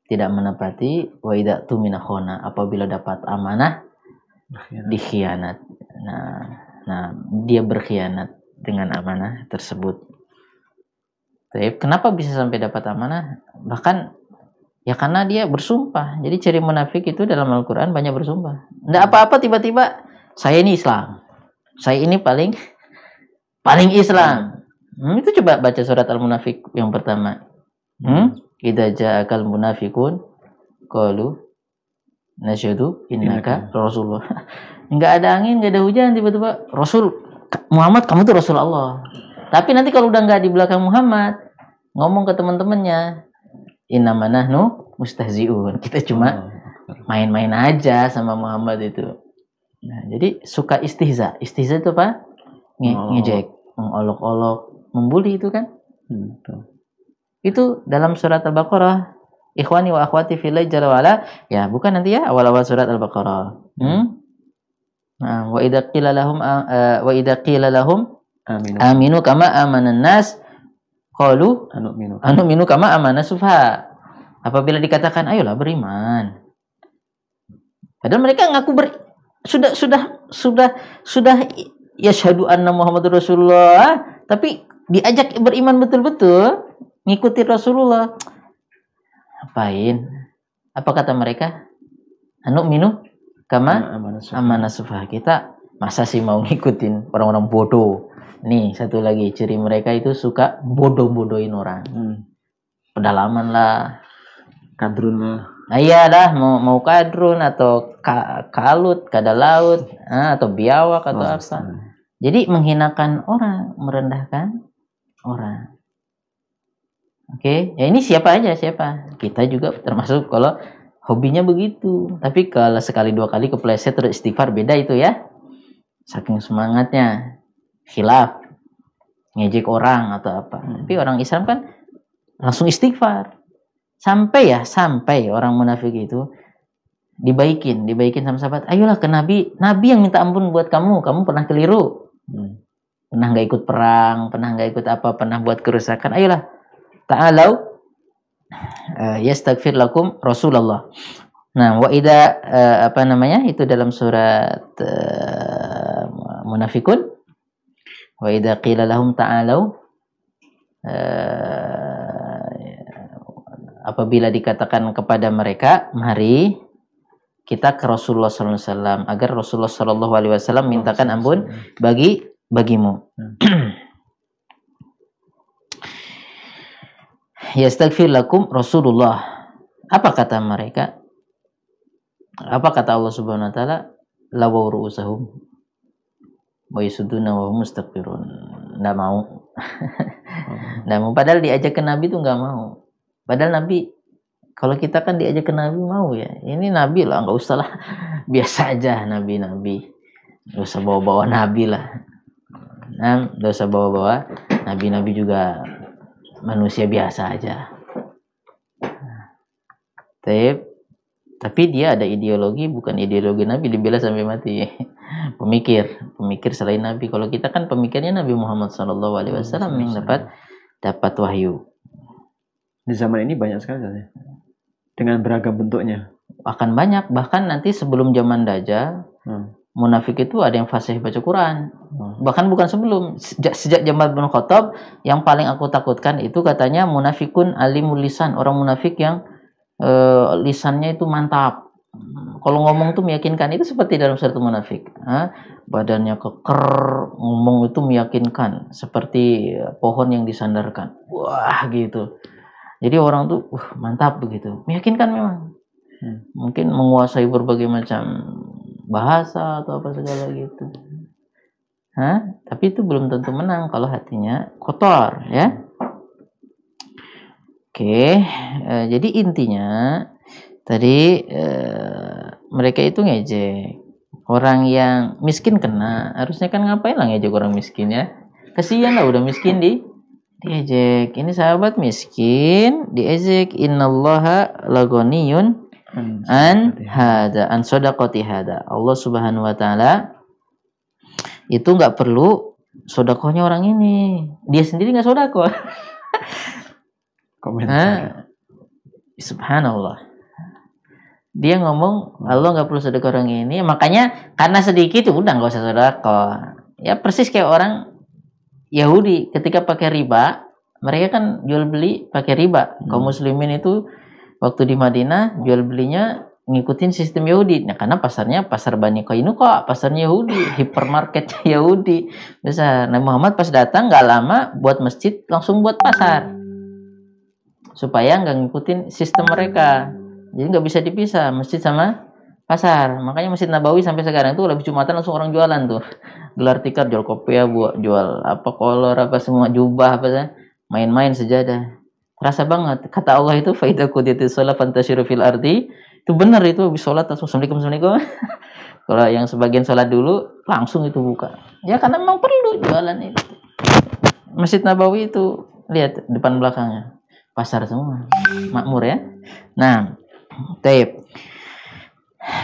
tidak menepati wa idza tumina khona apabila dapat amanah dikhianat. Nah, nah dia berkhianat dengan amanah tersebut. Tip. Kenapa bisa sampai dapat amanah? Bahkan ya karena dia bersumpah. Jadi ciri munafik itu dalam Al-Qur'an banyak bersumpah. Enggak apa-apa tiba-tiba saya ini Islam. Saya ini paling paling Islam. Hmm, itu coba baca surat Al-Munafik yang pertama. Hmm? Idza ja'akal munafiqun qalu nasyhadu innaka rasulullah. [LAUGHS] Enggak ada angin, enggak ada hujan tiba-tiba Rasul Muhammad kamu tuh Rasul Allah. Tapi nanti kalau udah nggak di belakang Muhammad, ngomong ke teman-temannya, innama nahnu mustahziun. Kita cuma main-main aja sama Muhammad itu. Nah, jadi suka istihza. Istihza itu apa? Nge ngejek, mengolok-olok, membuli itu kan? Hmm. Itu dalam surat Al-Baqarah. Ikhwani wa akhwati fillah jalla wa ala. Ya, bukan nanti ya awal-awal surat Al-Baqarah. Hmm? Nah, wa idza qila lahum uh, wa idza qila lahum Amin. aminu kama amanan nas qalu Anu minu. anu minu kama amana sufha. Apabila dikatakan ayolah beriman. Padahal mereka ngaku ber sudah sudah sudah sudah yashhadu anna Muhammadur Rasulullah, tapi diajak beriman betul-betul, ngikuti Rasulullah. Apain? Apa kata mereka? Anu minu kama amanah sufah kita masa sih mau ngikutin orang-orang bodoh nih satu lagi ciri mereka itu suka bodoh-bodohin orang Hmm. pedalaman lah Kadrun lah. nah iya dah mau mau kadrun atau ka- kalut kada laut ah, atau biawak atau Oh, apa Jadi menghinakan orang, merendahkan orang. Oke, ya ini siapa aja siapa? Kita juga termasuk kalau hobinya begitu. Tapi kalau sekali dua kali kepleset terus istighfar beda itu ya. Saking semangatnya, khilaf, ngejek orang atau apa. Tapi orang Islam kan langsung istighfar. Sampai ya, sampai orang munafik itu dibaikin, dibaikin sama sahabat. Ayolah ke Nabi, Nabi yang minta ampun buat kamu, kamu pernah keliru. Hmm. Pernah nggak ikut perang, pernah nggak ikut apa, pernah buat kerusakan. Ayolah, ta'alau uh, yastaghfir lakum Rasulullah. Nah, wa ida uh, apa namanya? Itu dalam surat uh, Munafikun. Wa ida qila lahum ta'alau uh, apabila dikatakan kepada mereka, mari kita ke Rasulullah SAW agar Rasulullah SAW mintakan ampun bagi bagimu. [CLEARS THROAT] Yastaghfir lakum Rasulullah. Apa kata mereka? Apa kata Allah Subhanahu wa taala? Lawaw ru'usahum wa yasuduna wa hum mustaghfirun. Enggak mau. [LAUGHS] Enggak mau padahal diajak ke Nabi tuh enggak mau. Padahal Nabi kalau kita kan diajak ke Nabi mau ya. Ini Nabi lah, nggak usah lah. [LAUGHS] Biasa aja Nabi-Nabi. Nggak usah bawa-bawa Nabi lah. Nah, nggak usah bawa-bawa. Nabi-Nabi juga manusia biasa aja. Tapi, tapi dia ada ideologi, bukan ideologi Nabi dibela sampai mati. [LAUGHS] Pemikir, pemikir selain Nabi. Kalau kita kan pemikirnya Nabi Muhammad SAW yang dapat dapat wahyu. Di zaman ini banyak sekali ya. Dengan beragam bentuknya. Akan banyak, bahkan nanti sebelum zaman Dajjal, Hmm. munafik itu ada yang fasih baca Quran. Hmm. Bahkan bukan sebelum sejak, sejak zaman Ibnu Khattab yang paling aku takutkan itu katanya munafikun alimul lisan, orang munafik yang eh, lisannya itu mantap. Kalau ngomong tuh meyakinkan itu seperti dalam surat munafik. Hah? Badannya keker, ngomong itu meyakinkan seperti pohon yang disandarkan. Wah, gitu. Jadi orang tuh uh, mantap begitu. Meyakinkan memang. Hmm. Mungkin menguasai berbagai macam bahasa atau apa segala gitu. Hah? Tapi itu belum tentu menang kalau hatinya kotor, ya. Oke, eh, jadi intinya tadi eh, mereka itu ngejek orang yang miskin kena. Harusnya kan ngapain lah ngejek orang miskin ya? Kasihan lah udah miskin di diejek. Ini sahabat miskin diejek. Innallaha lagoniyun an hada. an sodakoti hada. Allah subhanahu wa taala itu nggak perlu sodakohnya orang ini. Dia sendiri nggak sodakoh [LAUGHS] Komentar. Hah? subhanallah. Dia ngomong Allah nggak perlu sedekah orang ini. Makanya karena sedikit ya udah nggak usah sedekah. Ya persis kayak orang Yahudi ketika pakai riba mereka kan jual beli pakai riba. Kaum muslimin itu waktu di Madinah jual belinya ngikutin sistem Yahudi. Nah karena pasarnya pasar Bani Qainuqa pasarnya Yahudi [LAUGHS] hipermarket Yahudi. Besar nah Muhammad pas datang nggak lama buat masjid langsung buat pasar supaya nggak ngikutin sistem mereka. Jadi nggak bisa dipisah masjid sama pasar. Makanya masjid Nabawi sampai sekarang tuh lebih jumatan langsung orang jualan tuh. Gelar tikar jual kopi ya buat jual apa kolor apa semua jubah apa main-main sejadah. Terasa banget. Kata Allah itu faida kudiyatis sholat fantasyiru fil ardi. Itu benar itu habis sholat langsung assalamualaikum assalamualaikum. [LAUGHS] Kalau yang sebagian sholat dulu langsung itu buka. Ya karena memang perlu jualan itu. Masjid Nabawi itu lihat depan belakangnya pasar semua makmur ya nah tape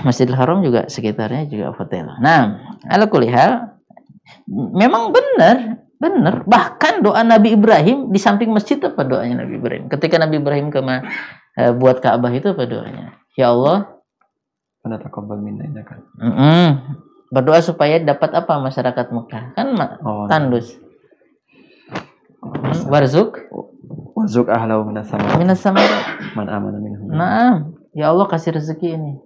Masjidil Haram juga sekitarnya juga hotel. Nah, ala kulihal memang benar, benar. Bahkan doa Nabi Ibrahim di samping masjid apa doanya Nabi Ibrahim? Ketika Nabi Ibrahim ke eh, buat Ka'bah itu apa doanya? Ya Allah, Karena taqabbal minna innaka. mm-mm, berdoa supaya dapat apa masyarakat Mekah? Kan ma- Oh. tandus. Hmm, Warzuk Wazuk ahlau minas sama minas sama. man amana minhum. Nah, ya Allah kasih rezeki ini.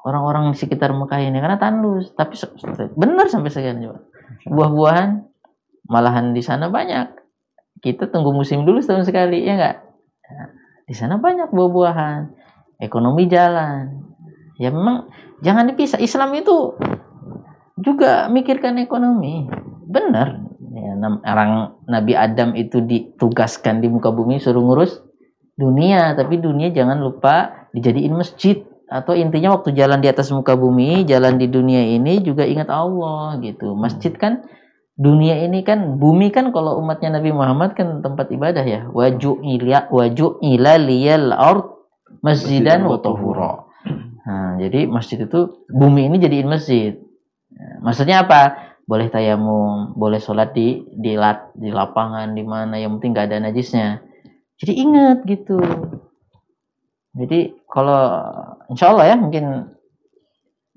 Orang-orang di sekitar Mekah ini karena tandus, tapi benar sampai sekian juga. Buah-buahan malahan di sana banyak. Kita tunggu musim dulu setahun sekali, ya enggak? Di sana banyak buah-buahan. Ekonomi jalan. Ya memang jangan dipisah. Islam itu juga mikirkan ekonomi. Benar. Ya, orang Nabi Adam itu ditugaskan di muka bumi suruh ngurus dunia, tapi dunia jangan lupa dijadiin masjid atau intinya waktu jalan di atas muka bumi, jalan di dunia ini juga ingat Allah gitu. Masjid kan dunia ini kan bumi kan kalau umatnya Nabi Muhammad kan tempat ibadah ya. Waju ila waju ila liyal ard masjidan wa. Nah, jadi masjid itu bumi ini jadiin masjid. Maksudnya apa? Boleh tayamum, boleh sholat di di, lat, di lapangan di mana yang penting gak ada najisnya. Jadi ingat gitu. Jadi kalau insya Allah ya mungkin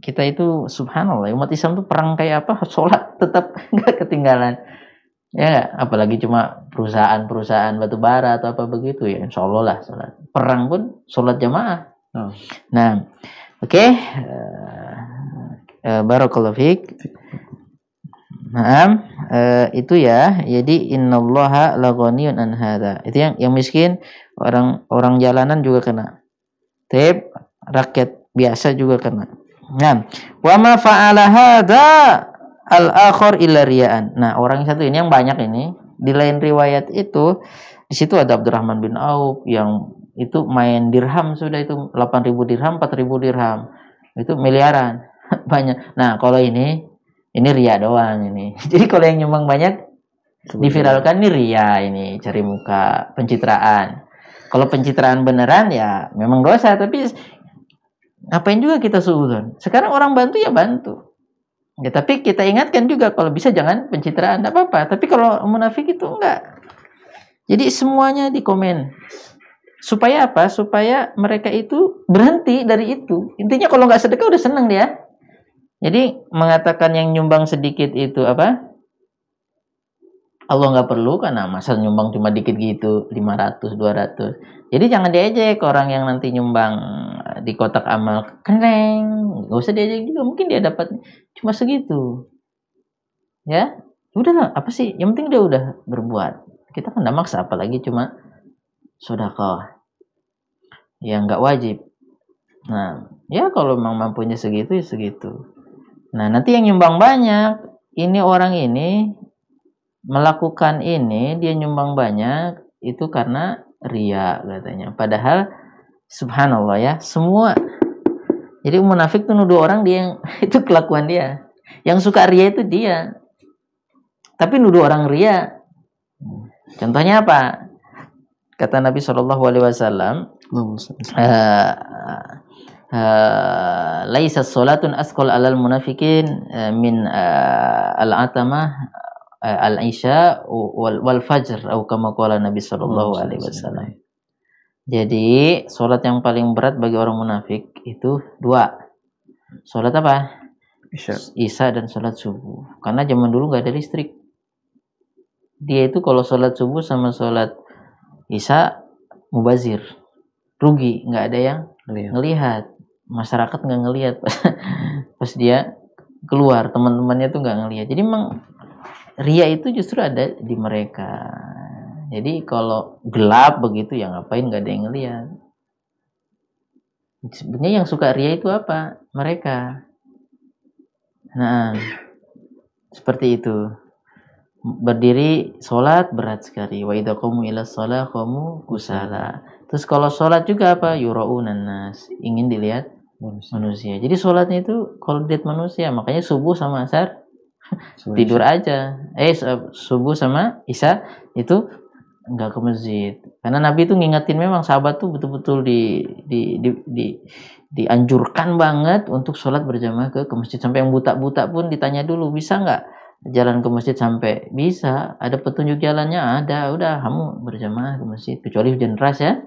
kita itu subhanallah umat Islam tuh perang kayak apa [LAUGHS] sholat tetap [LAUGHS] nggak ketinggalan ya apalagi cuma perusahaan-perusahaan batu bara atau apa begitu ya insya Allah lah sholat perang pun sholat jamaah oh. nah oke okay. uh, uh, barakallahu Nah, uh, itu ya. Jadi innallaha laghaniyun an hadza. Itu yang yang miskin, orang orang jalanan juga kena. Tip rakyat biasa juga kena. Nah, wa ma fa'ala hadza al-akhar illa riyaan. Nah, orang yang satu ini yang banyak ini di lain riwayat itu di situ ada Abdurrahman bin Auf yang itu main dirham sudah itu 8000 dirham, 4000 dirham. Itu miliaran [LAUGHS] banyak. Nah, kalau ini ini ria doang ini. [LAUGHS] Jadi kalau yang nyumbang banyak diviralkan ini ria ini cari muka pencitraan. Kalau pencitraan beneran ya memang dosa tapi ngapain juga kita suudon. Sekarang orang bantu ya bantu. Ya, tapi kita ingatkan juga kalau bisa jangan pencitraan, tidak apa-apa. Tapi kalau munafik itu enggak. Jadi semuanya di komen. Supaya apa? Supaya mereka itu berhenti dari itu. Intinya kalau nggak sedekah udah seneng dia. Jadi mengatakan yang nyumbang sedikit itu apa? Allah nggak perlu karena masa nyumbang cuma dikit gitu 500 200 jadi jangan diejek orang yang nanti nyumbang di kotak amal. Keneng nggak usah diejek juga mungkin dia dapat cuma segitu. Ya? Udahlah apa sih? Yang penting dia udah berbuat. Kita kan nggak maksa apalagi cuma kau yang nggak wajib. Nah ya kalau memang mampunya segitu ya segitu Nah, nanti yang nyumbang banyak, ini orang ini melakukan ini, dia nyumbang banyak, itu karena ria katanya. Padahal subhanallah ya, semua jadi munafik tuh nuduh orang dia yang [LAUGHS] itu kelakuan dia. Yang suka ria itu dia. Tapi nuduh orang ria. Contohnya apa? Kata Nabi Shallallahu Alaihi Wasallam, uh, laisa salatun asqal alal munafikin uh, min uh, al-atamah uh, al-isya wal, wal fajr atau kama qala Nabi sallallahu alaihi wasallam. Jadi, salat yang paling berat bagi orang munafik itu dua. Salat apa? Isya. Isya dan salat subuh. Karena zaman dulu nggak ada listrik. Dia itu kalau salat subuh sama salat Isya mubazir. Rugi, nggak ada yang ngelihat masyarakat nggak ngelihat. [LAUGHS] Pas, dia keluar teman-temannya tuh nggak ngelihat. Jadi memang ria itu justru ada di mereka. Jadi kalau gelap begitu ya ngapain nggak ada yang ngelihat? Sebenarnya yang suka ria itu apa? Mereka. Nah seperti itu. Berdiri sholat berat sekali. Wa ila shalah qamu kusala terus kalau sholat juga apa yuraunan nas ingin dilihat manusia. manusia. Jadi sholatnya itu kalau lihat manusia, makanya subuh sama asar tidur aja. Eh subuh sama isya itu nggak ke masjid. Karena Nabi itu ngingetin memang sahabat tuh betul-betul di, di, di, di dianjurkan banget untuk sholat berjamaah ke, ke masjid sampai yang buta-buta pun ditanya dulu bisa nggak jalan ke masjid sampai bisa ada petunjuk jalannya ada udah kamu berjamaah ke masjid kecuali hujan deras ya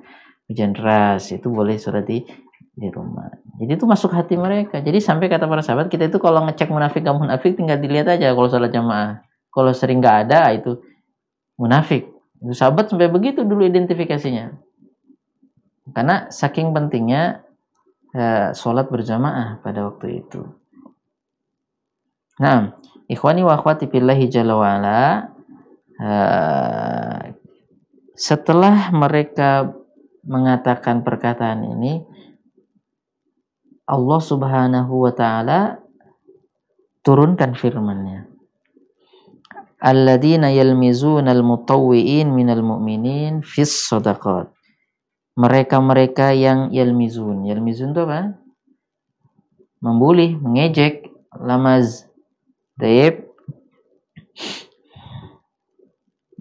hujan deras itu boleh sholat di di rumah. Jadi itu masuk hati mereka. Jadi sampai kata para sahabat kita itu kalau ngecek munafik gak munafik tinggal dilihat aja kalau sholat jamaah. Kalau sering nggak ada itu munafik. Itu sahabat sampai begitu dulu identifikasinya. Karena saking pentingnya eh, sholat berjamaah pada waktu itu. Nah, ikhwani wa akhwati billahi jalla wa'ala, eh, setelah mereka mengatakan perkataan ini, Allah Subhanahu wa taala turunkan firman-Nya. Alladzina yalmizuna al-mutawwi'in minal mu'minin fis sadaqat. Mereka-mereka yang yalmizun. Yalmizun itu apa? Membuli, mengejek, lamaz. Taib.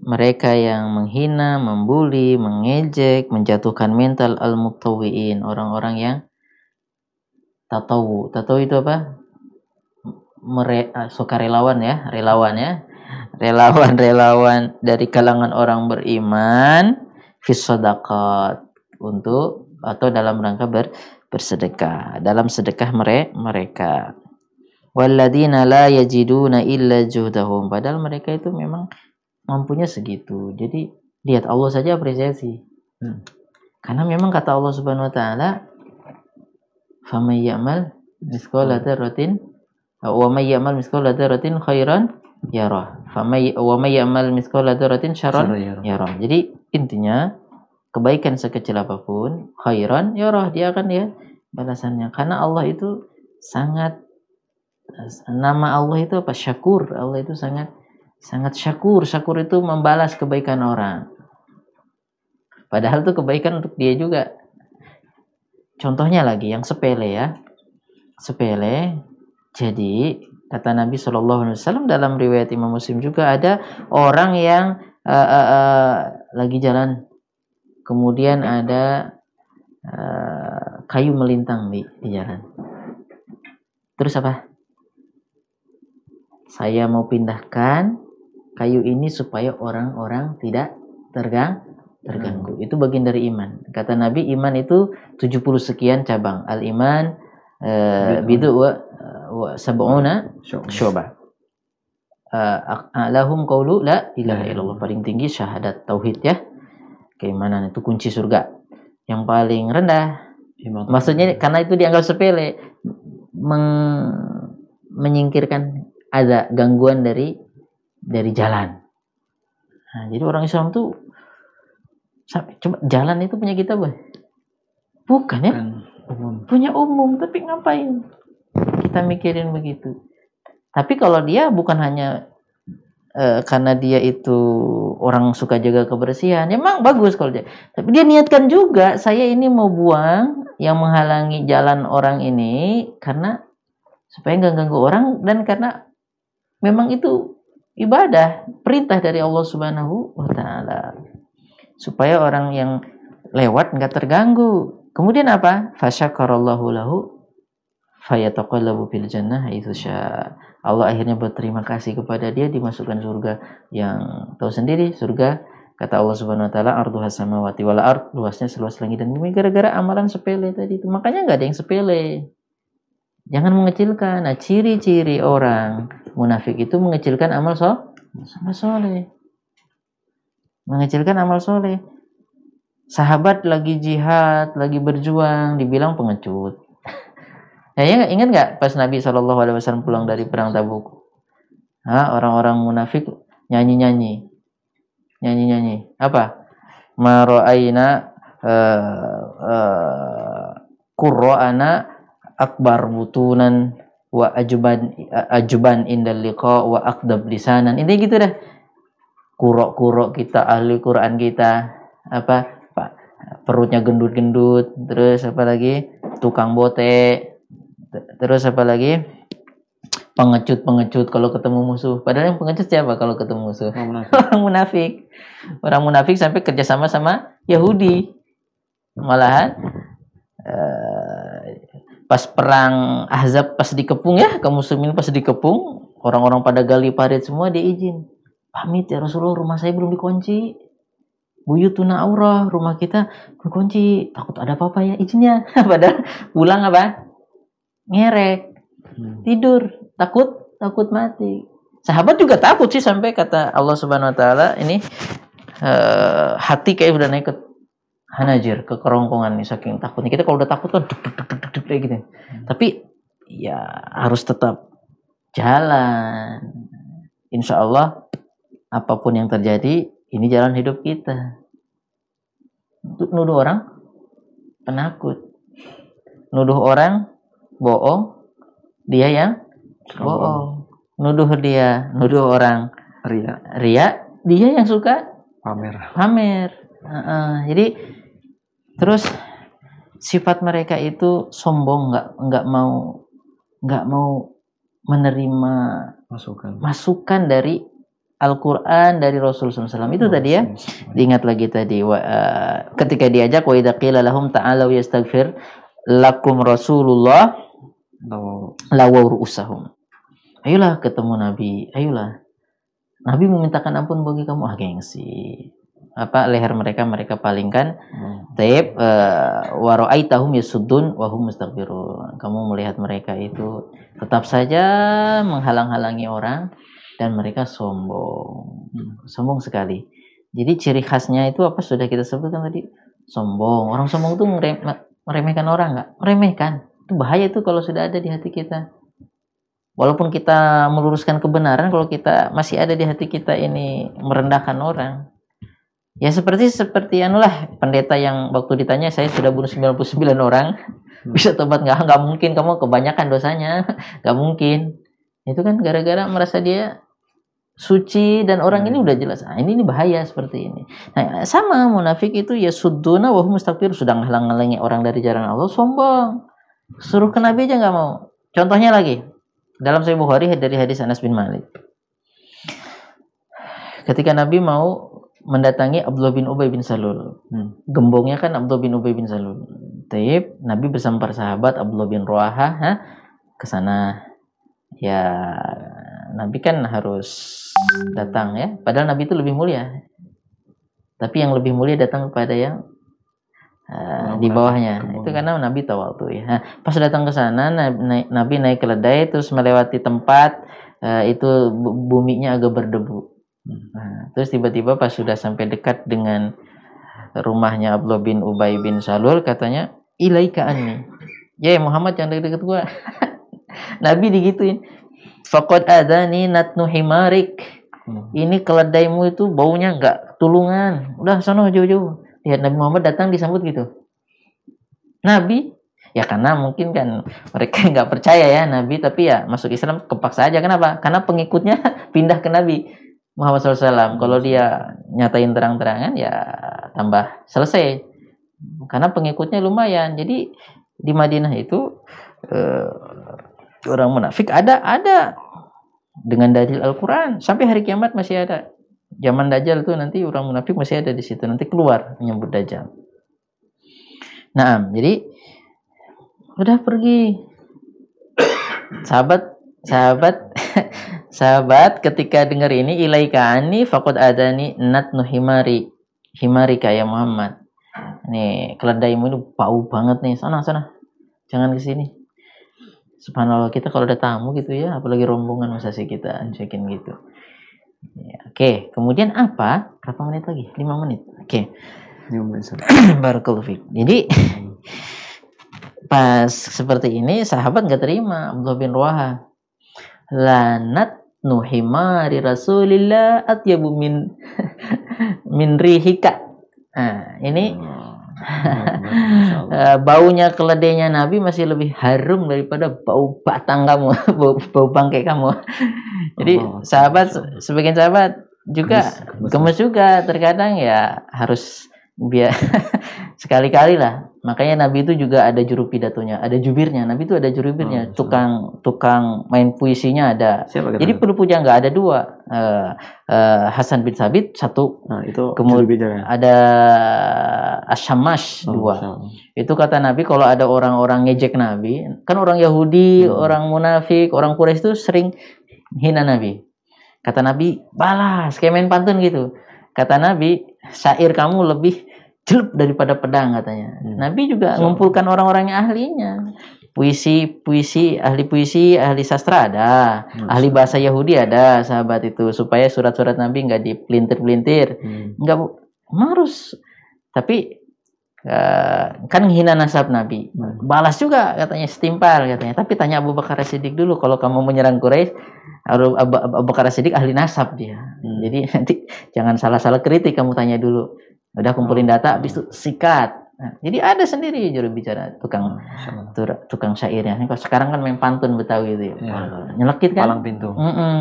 Mereka yang menghina, membuli, mengejek, menjatuhkan mental al-mutawwi'in, orang-orang yang tatawu. Tatawu itu apa? Mere, ah, sukarelawan ya, relawan ya. Relawan-relawan [LAUGHS] dari kalangan orang beriman fis untuk atau dalam rangka ber, bersedekah, dalam sedekah mere, mereka. Walladzina la yajiduna illa juhdahum. Padahal mereka itu memang mampunya segitu. Jadi lihat Allah saja apresiasi. Hmm. Karena memang kata Allah Subhanahu wa taala faman ya'mal mithqala dzarratin wa may ya'mal mithqala dzarratin khairan yarah. Famay wa may ya'mal mithqala dzarratin syarran yarah. Jadi intinya kebaikan sekecil apa pun khairan yarah dia akan ya balasannya. Karena Allah itu sangat nama Allah itu apa? Syakur. Allah itu sangat sangat syakur. Syakur itu membalas kebaikan orang. Padahal itu kebaikan untuk dia juga. Contohnya lagi yang sepele ya. Sepele. Jadi kata Nabi Shallallahu Alaihi Wasallam dalam riwayat Imam Muslim juga ada orang yang eh, eh, eh, lagi jalan, kemudian ada eh, kayu melintang di, di jalan. Terus apa? Saya mau pindahkan kayu ini supaya orang-orang tidak tergang terganggu. Itu bagian dari iman. Kata Nabi iman itu 70 sekian cabang. Al iman eh, bidu wa, wa sab'una syu'bah. Eh, a'lahum qawlu la ilaha illallah. Paling tinggi syahadat tauhid ya. Keimanan itu kunci surga. Yang paling rendah Iman. Maksudnya karena itu dianggap sepele, meng- menyingkirkan ada gangguan dari dari jalan. Nah, jadi orang Islam tuh coba jalan itu punya kita, Boy. Bukan ya? Umum. Punya umum, tapi ngapain kita mikirin begitu? Tapi kalau dia bukan hanya eh, karena dia itu orang suka jaga kebersihan, emang bagus kalau dia. Tapi dia niatkan juga, saya ini mau buang yang menghalangi jalan orang ini karena supaya nggak ganggu orang dan karena memang itu ibadah, perintah dari Allah Subhanahu wa taala. Supaya orang yang lewat nggak terganggu. Kemudian apa? Fasyakarallahu lahu fayataqallabu fil jannah haitsu. Allah akhirnya berterima kasih kepada dia dimasukkan surga yang tahu sendiri surga kata Allah Subhanahu wa taala arduhas samawati wal ard luasnya seluas langit dan bumi gara-gara amalan sepele tadi itu. Makanya nggak ada yang sepele. Jangan mengecilkan. Nah, ciri-ciri orang munafik itu mengecilkan amal so soleh. Mengecilkan amal soleh. Sahabat lagi jihad, lagi berjuang, dibilang pengecut. [LAUGHS] Ya, ya ingat nggak pas Nabi Wasallam pulang dari perang Tabuk? Orang-orang munafik nyanyi-nyanyi, nyanyi-nyanyi. Apa? Maro'aina uh, uh, Qurra'ana akbar butunan wa ajuban ajuban indal liqa wa akdab lisanan. Ini gitu dah. Kurok-kurok kita ahli Quran kita apa Pak perutnya gendut-gendut terus apa lagi tukang bote terus apa lagi pengecut-pengecut kalau ketemu musuh padahal yang pengecut siapa kalau ketemu musuh Orang munafik. [LAUGHS] orang munafik orang munafik sampai kerjasama sama Yahudi malahan eh, pas perang Ahzab pas dikepung ya kaum muslimin pas dikepung orang-orang pada gali parit semua dia izin pamit ya Rasulullah rumah saya belum dikunci. Buyutuna aurah rumah kita dikunci. Takut ada apa-apa ya izinnya [LAUGHS] padahal pulang apa? Ngerek. Hmm. tidur. Takut? Takut mati. Sahabat juga takut sih sampai kata Allah Subhanahu Wa Taala ini eh, hati kayak udah naik ke hanajir ke kerongkongan nih saking takutnya. Kita kalau udah takut kan duk, duk, duk, duk, duk, kayak gitu. Tapi ya harus tetap jalan. Insya Allah apa pun yang terjadi ini jalan hidup kita. Untuk nuduh orang penakut. Nuduh orang bohong dia yang bohong. Nuduh dia nuduh orang Ria, ria dia yang suka pamer. pamer. Heeh, jadi terus sifat mereka itu sombong nggak nggak mau nggak mau menerima Masukan. masukan dari Al-Quran dari Rasulullah SAW itu tadi ya. Diingat lagi tadi wa, eh, ketika diajak wa qila lahum ta'alu yastaghfir lakum Rasulullah lawaw ru'usahum. Ayolah ketemu Nabi ayolah. Nabi memintakan ampun bagi kamu. Ah gengsi apa leher mereka mereka palingkan hmm, Taib wa ra'aitahum yasuddun wa hum. Kamu melihat mereka itu tetap saja menghalang-halangi orang dan mereka sombong. Sombong sekali. Jadi ciri khasnya itu apa sudah kita sebutkan tadi? Sombong. Orang sombong itu merem- meremehkan orang nggak? Meremehkan. Itu bahaya itu kalau sudah ada di hati kita. Walaupun kita meluruskan kebenaran, kalau kita masih ada di hati kita ini merendahkan orang, Ya seperti seperti anulah pendeta yang waktu ditanya saya sudah bunuh 99 orang bisa tobat nggak? Nggak mungkin kamu kebanyakan dosanya. [LAUGHS] Nggak mungkin. Itu kan gara-gara merasa dia suci dan orang ini udah jelas ah, ini ini bahaya seperti ini. Nah sama munafik itu ya suduna wahum mustakbir sudah ngalang-ngalangi orang dari jalan Allah sombong suruh ke Nabi aja nggak mau. Contohnya lagi dalam Sahih Bukhari dari hadis Anas bin Malik. Ketika Nabi mau mendatangi Abdullah bin Ubay bin Salul. Hmm. Gembongnya kan Abdullah bin Ubay bin Salul. Taib, Nabi bersama para sahabat Abdullah bin Ruaha ha, ke sana. Ya, Nabi kan harus datang ya. Padahal Nabi itu lebih mulia. Tapi yang lebih mulia datang kepada yang uh, di bawahnya. Itu karena Nabi tawadu ya. Nah, pas datang ke sana Nabi naik, keledai terus melewati tempat uh, itu bu- buminya agak berdebu. Nah, terus tiba-tiba pas sudah sampai dekat dengan rumahnya Abdullah bin Ubay bin Salul katanya ilaika anni. Ya Muhammad jangan deket-deket gua. [LAUGHS] Nabi digituin. Faqad adani natnu himarik. Hmm. Ini keledaimu itu baunya enggak tulungan. Udah sono jauh-jauh. Lihat Nabi Muhammad datang disambut gitu. Nabi ya karena mungkin kan mereka [LAUGHS] nggak percaya ya Nabi tapi ya masuk Islam kepaksa aja kenapa karena pengikutnya [LAUGHS] pindah ke Nabi Muhammad SAW kalau dia nyatain terang-terangan ya tambah selesai. Karena pengikutnya lumayan. Jadi di Madinah itu eh, orang munafik ada ada. Dengan dalil Al-Quran. Sampai hari kiamat masih ada. Zaman Dajjal tuh nanti orang munafik masih ada di situ. Nanti keluar menyebut Dajjal. Nah jadi udah pergi. [COUGHS] Sahabat sahabat sahabat ketika dengar ini ilaika ani faqad adani natnu himari. Himari kayak Muhammad. Nih keledaimu ini bau banget nih. Sana sana. Jangan ke sini. Subhanallah kita kalau ada tamu gitu ya apalagi rombongan masa sih kita cekin gitu. Ya, oke. Kemudian apa? Berapa menit lagi? Lima menit. Oke. Benson. [CLEARS THROAT] Barakallahu. Jadi [CLEARS THROAT] pas seperti ini sahabat nggak terima Abdullah bin Ruaha. Lanat nuhimari Rasulillah atyabu min [LAUGHS] min rihika. Nah, ini Allah. [LAUGHS] eh, baunya keledainya Nabi masih lebih harum daripada bau batang kamu, [LAUGHS] bau, bau bangkai kamu. Jadi Allah, sahabat sebagian sahabat juga gemes. gemes juga terkadang ya harus biar [LAUGHS] sekali-kali lah makanya Nabi itu juga ada juru pidatonya ada jubirnya. Nabi itu ada jubirnya Oh, tukang tukang main puisinya ada. Siapa jadi perlu puja nggak ada dua. Eh, eh, Hasan bin Sabit satu. Nah, itu Kemud- juru bicara. ada Asyamash Oh, dua. Itu kata Nabi kalau ada orang-orang ngejek Nabi kan orang Yahudi Hmm. orang munafik orang Quraisy itu sering hina Nabi. Kata Nabi balas kayak main pantun gitu kata Nabi syair kamu lebih jelek daripada pedang katanya. Hmm. Nabi juga So- mengumpulkan orang-orang yang ahlinya. Puisi puisi ahli puisi ahli sastra ada. Masya ahli bahasa Yahudi ada sahabat itu. Supaya surat-surat Nabi nggak dipelintir-pelintir. Hmm. nggak harus. Tapi eh, kan menghina nasab Nabi balas juga katanya setimpal katanya tapi tanya Abu Bakar Siddiq dulu kalau kamu menyerang Quraisy Abu, Abu, Abu Bakar Siddiq ahli nasab dia Hmm. jadi [LAUGHS] nanti jangan salah-salah kritik kamu tanya dulu udah kumpulin data habis itu sikat Nah, jadi ada sendiri juru bicara tukang tur- tukang syairnya. Ini kalau sekarang kan main pantun Betawi itu ya. Wah, Nyelekit kan? Palang pintu. Mm-mm.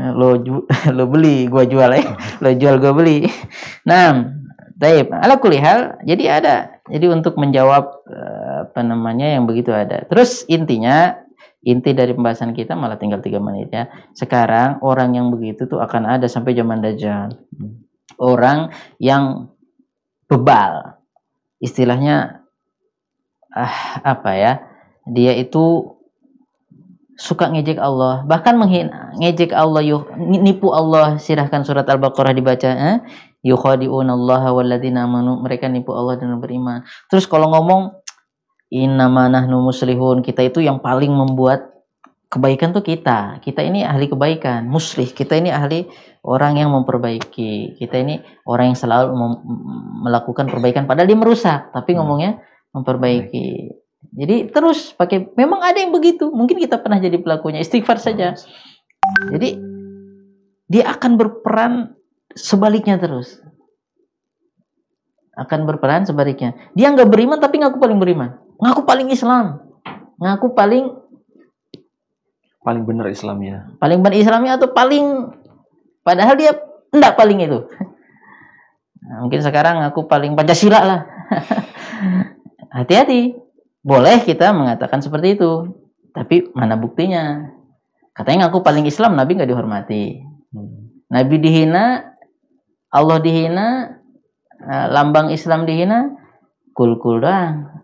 Eh, Lo ju- [LAUGHS] lo beli, gua jual ya. [LAUGHS] Lo jual, gua beli. Nah, Taib. Ala kulihal, jadi ada. Jadi untuk menjawab eh, apa namanya yang begitu ada. Terus intinya inti dari pembahasan kita malah tinggal tiga menit ya. Sekarang orang yang begitu tuh akan ada sampai zaman Dajjal. Orang yang bebal. Istilahnya ah apa ya? Dia itu suka ngejek Allah, bahkan menghina, ngejek Allah, yu- nipu Allah. Silahkan surat Al-Baqarah dibaca. Eh? Yukhadi'unallaha walladzina amanu. Mereka nipu Allah dan beriman. Terus kalau ngomong innama nahnu muslihun, kita itu yang paling membuat kebaikan tuh kita. Kita ini ahli kebaikan, muslih. Kita ini ahli orang yang memperbaiki. Kita ini orang yang selalu melakukan perbaikan padahal dia merusak, tapi ngomongnya memperbaiki. Jadi terus pakai memang ada yang begitu. Mungkin kita pernah jadi pelakunya. Istighfar saja. Jadi dia akan berperan sebaliknya terus. Akan berperan sebaliknya. Dia nggak beriman tapi ngaku paling beriman. Ngaku paling Islam. Ngaku paling Paling benar Islamnya. paling berislamnya atau paling padahal dia enggak paling itu. Nah, mungkin sekarang aku paling Pancasila lah. [LAUGHS] Hati-hati. Boleh kita mengatakan seperti itu. Tapi mana buktinya? Katanya ngaku paling Islam, Nabi nggak dihormati. Nabi dihina, Allah dihina, eh, lambang Islam dihina, kul-kul doang.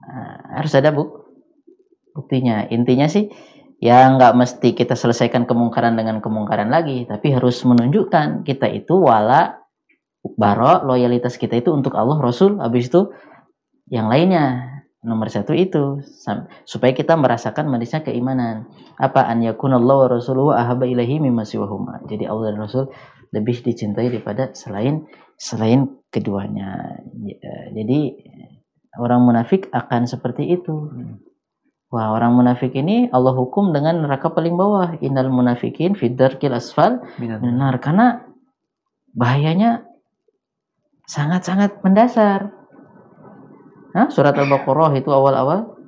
Nah, harus ada buk buktinya. Intinya sih ya nggak mesti kita selesaikan kemungkaran dengan kemungkaran lagi, tapi harus menunjukkan kita itu wala baro loyalitas kita itu untuk Allah Rasul. Habis itu yang lainnya nomor satu itu supaya kita merasakan manisnya keimanan. Apa? An yakunallahu wa rasuluhu ahabba ilahi mimma siwahuma. Jadi Allah dan Rasul lebih dicintai daripada selain selain keduanya. Eh, jadi orang munafik akan seperti itu. Wah orang munafik ini Allah hukum dengan neraka paling bawah. Innal munafikin fidarkil asfal benar karena bahayanya sangat-sangat mendasar. Hah? Surat Al-Baqarah itu awal-awal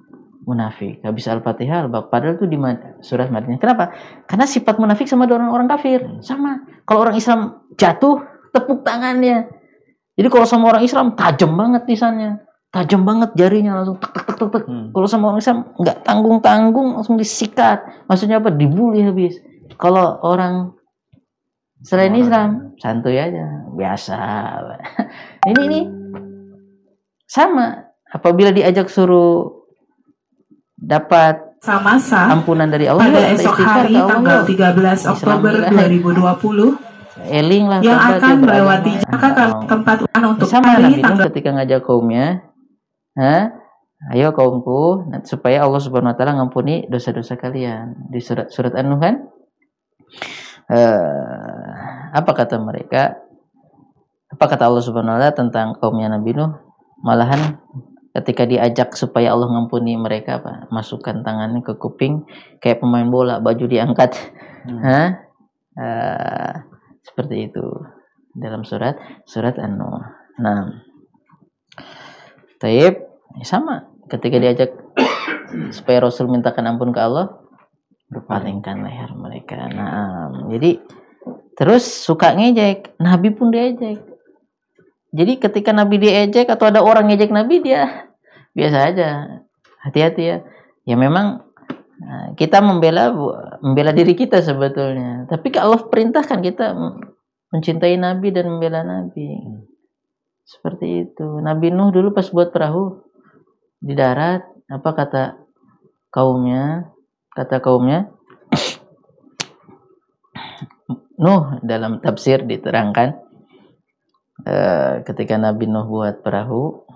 munafik. Habis Al-Fatihah, Al padahal itu di surat Madinah. Kenapa? Karena sifat munafik sama dengan orang kafir. Sama. Kalau orang Islam jatuh, tepuk tangannya. Jadi kalau sama orang Islam tajam banget lisannya. Tajam banget jarinya langsung tek tek tek tek. tek. Hmm. Kalau sama orang Islam nggak tanggung-tanggung langsung disikat. Maksudnya apa? Dibully habis. Kalau orang selain Orang- Islam santuy aja, biasa. [LAUGHS] ini ini sama. Apabila diajak suruh dapat Samasa ampunan dari Allah, pada esok hari tanggal yuk. 13 Oktober Bismillah. 2020 Eling lah yang akan melewati. Jakarta Nah, tempat untuk sama hari Nabi tanggal ketika ngajak kaumnya Hah? ayo kaumku nah, supaya Allah subhanahu wa ta'ala ngampuni dosa-dosa kalian di surat surat An-Nuh kan Eh, apa kata mereka apa kata Allah subhanahu wa ta'ala tentang kaumnya Nabi Nuh malahan ketika diajak supaya Allah ngampuni mereka apa masukkan tangannya ke kuping kayak pemain bola baju diangkat Hmm. [LAUGHS] Hah? Eh, seperti itu dalam surat surat An-Nuh. Nah, Taib sama ketika diajak [COUGHS] supaya Rasul mintakan ampun ke Allah berpalingkan leher mereka. Nah, jadi terus suka ngejek, Nabi pun diejek. Jadi ketika Nabi diejek atau ada orang ngejek Nabi dia biasa aja. Hati-hati ya. Ya memang Nah, kita membela membela diri kita sebetulnya. Tapi kalau Allah perintahkan kita mencintai Nabi dan membela Nabi. Seperti itu. Nabi Nuh dulu pas buat perahu di darat, apa kata kaumnya? Kata kaumnya, [CLEARS THROAT] Nuh dalam tafsir diterangkan eh, ketika Nabi Nuh buat perahu,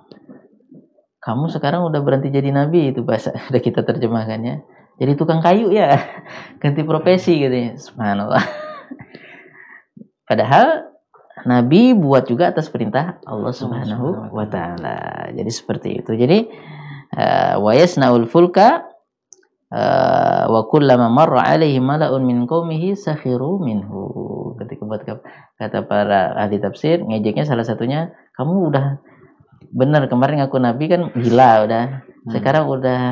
kamu sekarang udah berhenti jadi nabi itu bahasa [LAUGHS] udah kita terjemahkannya. Jadi tukang kayu ya [LAUGHS] ganti profesi gitu ya subhanallah. [LAUGHS] Padahal nabi buat juga atas perintah Allah subhanahu wa taala. Jadi seperti itu. Jadi eh, wa yasnaul fulka eh, wa kullama marra alaihi mala'un min qaumihi sakhiru minhu buat kata para ahli tafsir ngejeknya salah satunya kamu udah bener kemarin ngaku nabi kan gila udah. Hmm. sekarang udah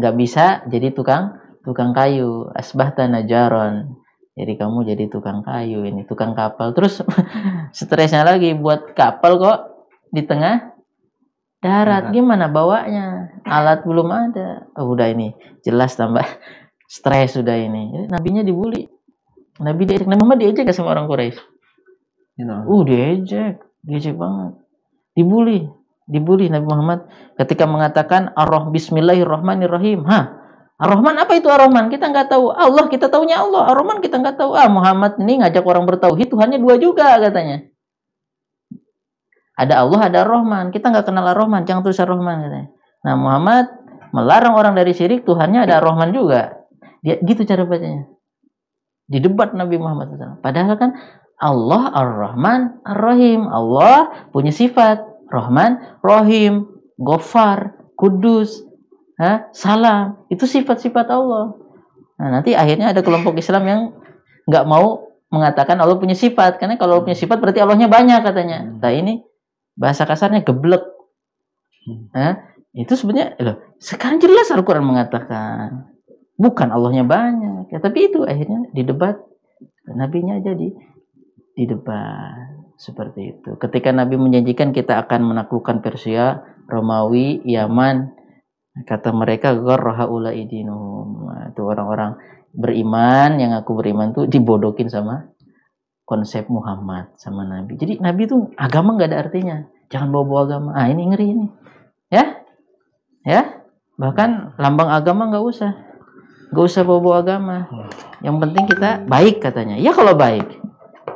nggak bisa jadi tukang tukang kayu. Asbahta najaron. Jadi kamu jadi tukang kayu ini tukang kapal. Terus [LAUGHS] stresnya lagi buat kapal kok di tengah darat. Darat. gimana bawanya? Alat belum ada. Oh, udah ini jelas tambah [LAUGHS] stres sudah ini. Jadi, nabinya dibully nabi diejek Nabi Muhammad diejek gak sama orang Quraisy know. Uh, diejek, diejek banget. Dibully, dibully Nabi Muhammad ketika mengatakan Ar-Roh Bismillahirrahmanirrahim. Hah? Ar-Rahman apa itu Ar-Rahman? Kita nggak tahu. Allah kita taunya Allah. Ar-Rahman kita nggak tahu. Ah, Muhammad ini ngajak orang bertauhid Tuhannya dua juga katanya. Ada Allah, ada Ar-Rahman. Kita nggak kenal Ar-Rahman, jangan tulis Ar-Rahman katanya. Nah, Muhammad melarang orang dari syirik, Tuhannya ada Ar-Rahman juga. Dia gitu cara bacanya. Di debat Nabi Muhammad SAW. Padahal kan Allah Ar-Rahman Ar-Rahim. Allah punya sifat Rahman, Rahim, Gofar, Kudus, ha? Salam. Itu sifat-sifat Allah. Nah, nanti akhirnya ada kelompok Islam yang nggak mau mengatakan Allah punya sifat karena kalau Allah punya sifat berarti Allahnya banyak katanya. Nah, ini bahasa kasarnya geblek. Hah? Itu sebenarnya loh, sekarang jelas Al-Qur'an mengatakan bukan Allahnya banyak. Ya, tapi itu akhirnya didebat nabinya jadi di depan seperti itu. Ketika Nabi menjanjikan kita akan menaklukkan Persia, Romawi, Yaman, kata mereka gharra haula idinuhum. Nah, Itu orang-orang beriman yang aku beriman tuh dibodokin sama konsep Muhammad sama Nabi. Jadi Nabi itu agama nggak ada artinya. Jangan bawa-bawa agama. Ah ini ngeri ini. Ya, ya. Bahkan lambang agama nggak usah, nggak usah bawa-bawa agama. Yang penting kita baik katanya. Ya kalau baik.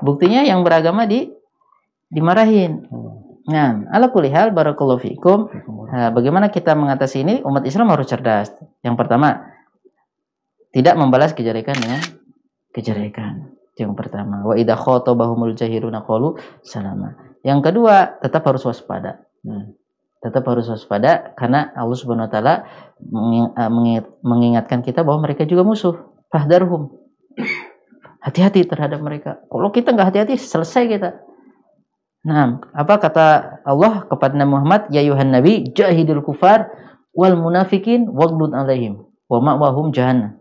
Buktinya yang beragama di dimarahin. Nah, ala kulihal barakallahu fikum. Nah, bagaimana kita mengatasi ini? Umat Islam harus cerdas. Yang pertama, tidak membalas kejelekan dengan kejelekan. Yang pertama, wa idza khatabahumul jahiluna qalu salama. Yang kedua, tetap harus waspada. Hmm. Tetap harus waspada karena Allah Subhanahu wa taala eh, mengingat- mengingatkan kita bahwa mereka juga musuh. Fahdarhum. Hati-hati terhadap mereka. Kalau kita nggak hati-hati, selesai kita. Nah, apa kata Allah kepada Nabi Muhammad, ya Yuhan Nabi, jahidul kufar wal munafikin waghlud alaihim wa ma'wahum jahannam.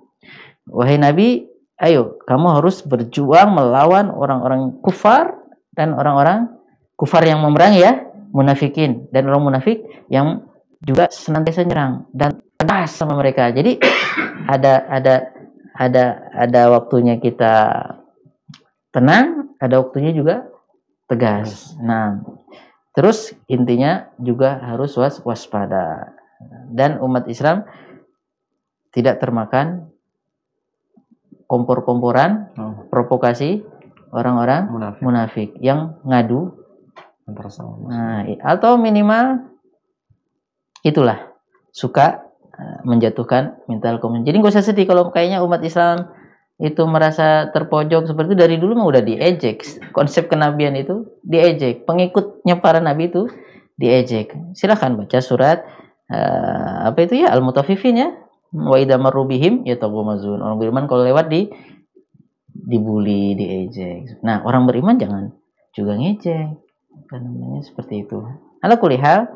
Wahai Nabi, ayo kamu harus berjuang melawan orang-orang kufar dan orang-orang kufar yang memerangi ya, munafikin dan orang munafik yang juga senantiasa nyerang dan tegas sama mereka. Jadi [COUGHS] ada ada ada ada waktunya kita tenang, ada waktunya juga tegas. Nah, terus intinya juga harus was waspada dan umat Islam tidak termakan kompor-komporan Oh, provokasi orang-orang munafik munafik yang ngadu antara sama. nah, atau minimal itulah suka eh, menjatuhkan mental komunitas. Jadi nggak usah sedih kalau kayaknya umat Islam itu merasa terpojok seperti itu. Dari dulu mah udah diejek. Konsep kenabian itu diejek. Pengikutnya para nabi itu diejek. Silahkan baca surat eh, apa itu ya? Al mutafifin ya. Wa idza marru bihim yataghamazun orang beriman kalau lewat di dibully diejek. Nah orang beriman jangan juga ngejek apa namanya seperti itu ala kulihal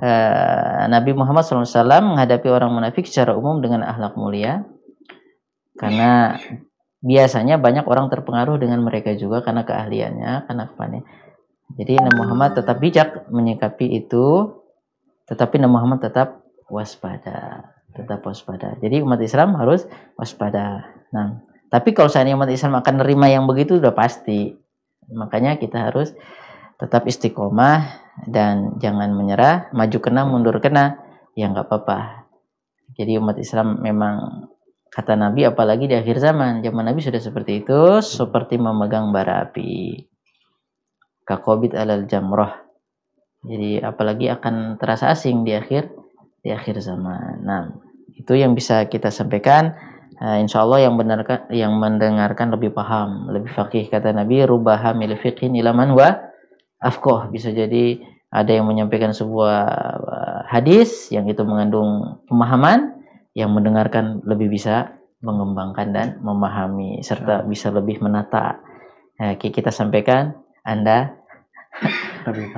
eh, Nabi Muhammad SAW menghadapi orang munafik secara umum dengan akhlak mulia karena biasanya banyak orang terpengaruh dengan mereka juga karena keahliannya, karena apanya. Jadi Nabi Muhammad tetap bijak menyikapi itu, tetapi Nabi Muhammad tetap waspada, tetap waspada. Jadi umat Islam harus waspada. Nah, tapi kalau seandainya umat Islam akan nerima yang begitu udah pasti. Makanya kita harus tetap istiqomah dan jangan menyerah, maju kena, mundur kena, ya nggak apa-apa. Jadi umat Islam memang kata Nabi apalagi di akhir zaman. Zaman Nabi sudah seperti itu seperti memegang bara api. Kakobit alal jamroh. Jadi apalagi akan terasa asing di akhir di akhir zaman. Nah itu yang bisa kita sampaikan. Eh, insya Allah yang benarkan yang mendengarkan lebih paham lebih fakih kata Nabi rubaha mil fiqhin ilaman wa afkoh bisa jadi ada yang menyampaikan sebuah eh, hadis yang itu mengandung pemahaman yang mendengarkan lebih bisa mengembangkan dan memahami serta bisa lebih menata. Nah, ki- kita sampaikan Anda.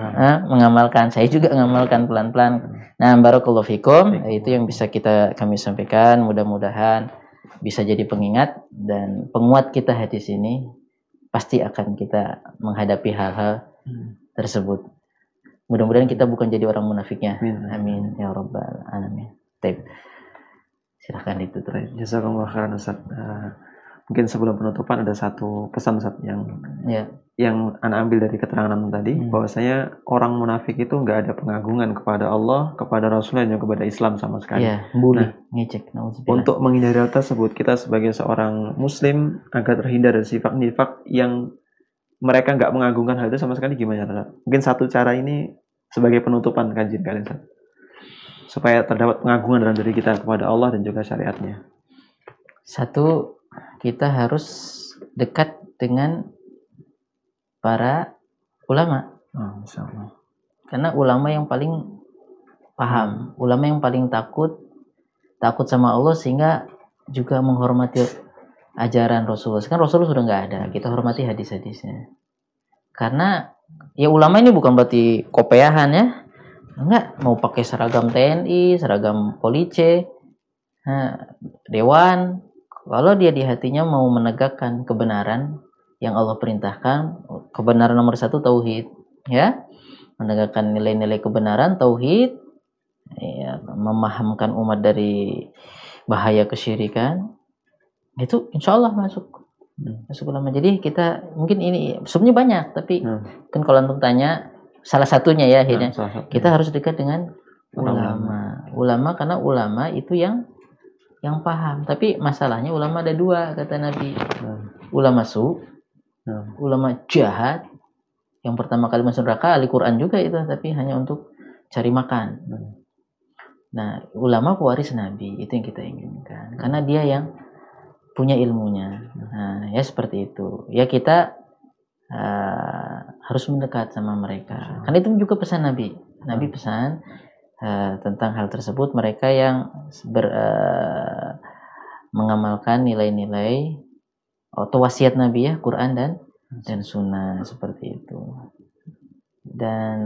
Ah, [LAUGHS] mengamalkan. Saya juga mengamalkan pelan-pelan. Nah, barakallahu fikum. Itu yang bisa kita kami sampaikan. Mudah-mudahan bisa jadi pengingat dan penguat kita hadis ini pasti akan kita menghadapi hal-hal Hmm. tersebut. Mudah-mudahan kita bukan jadi orang munafiknya. Amin. Amin ya rabbal alamin. Baik. Silahkan ditutup. Baik, jazakumullah khairan Ustaz. Eh, mungkin sebelum penutupan ada satu pesan Ustaz yang Ya. yang anak ambil dari keterangan tadi Hmm. bahwasanya orang munafik itu nggak ada pengagungan kepada Allah, kepada Rasulnya dan juga kepada Islam sama sekali. Ya, bully, ngecek. Untuk menghindari hal tersebut, kita sebagai seorang Muslim agar terhindar dari sifat nifak yang mereka nggak mengagungkan hal itu sama sekali gimana? Ustaz? Mungkin satu cara ini sebagai penutupan kajian kalian supaya terdapat pengagungan dalam diri kita kepada Allah dan juga syariatnya. Satu, kita harus dekat dengan para ulama. Oh. Karena ulama yang paling paham, ulama yang paling takut, takut sama Allah sehingga juga menghormati ajaran Rasulullah. Sekarang Rasulullah sudah nggak ada, kita hormati hadis-hadisnya. Karena ya ulama ini bukan berarti kopeahan ya, enggak mau pakai seragam TNI, seragam polisi, nah, dewan. Kalau dia di hatinya mau menegakkan kebenaran yang Allah perintahkan, kebenaran nomor satu tauhid, ya menegakkan nilai-nilai kebenaran tauhid ya, memahamkan umat dari bahaya kesyirikan itu insya Allah masuk Hmm. masuk ulama jadi kita mungkin ini sebenarnya banyak tapi Hmm. kan kalau antum tanya salah satunya ya akhirnya Nah, salah satu. kita harus dekat dengan Ulama. ulama ulama karena ulama itu yang yang paham tapi masalahnya ulama ada dua kata Nabi Hmm. ulama su Hmm. ulama jahat yang pertama kali masuk neraka ahli Quran juga itu tapi hanya untuk cari makan Hmm. nah ulama pewaris Nabi itu yang kita inginkan karena dia yang punya ilmunya. Nah ya seperti itu. Ya kita uh, harus mendekat sama mereka. Karena itu juga pesan Nabi. Nabi pesan uh, tentang hal tersebut. Mereka yang ber, uh, mengamalkan nilai-nilai atau wasiat Nabi ya Quran dan dan sunnah. Seperti itu. Dan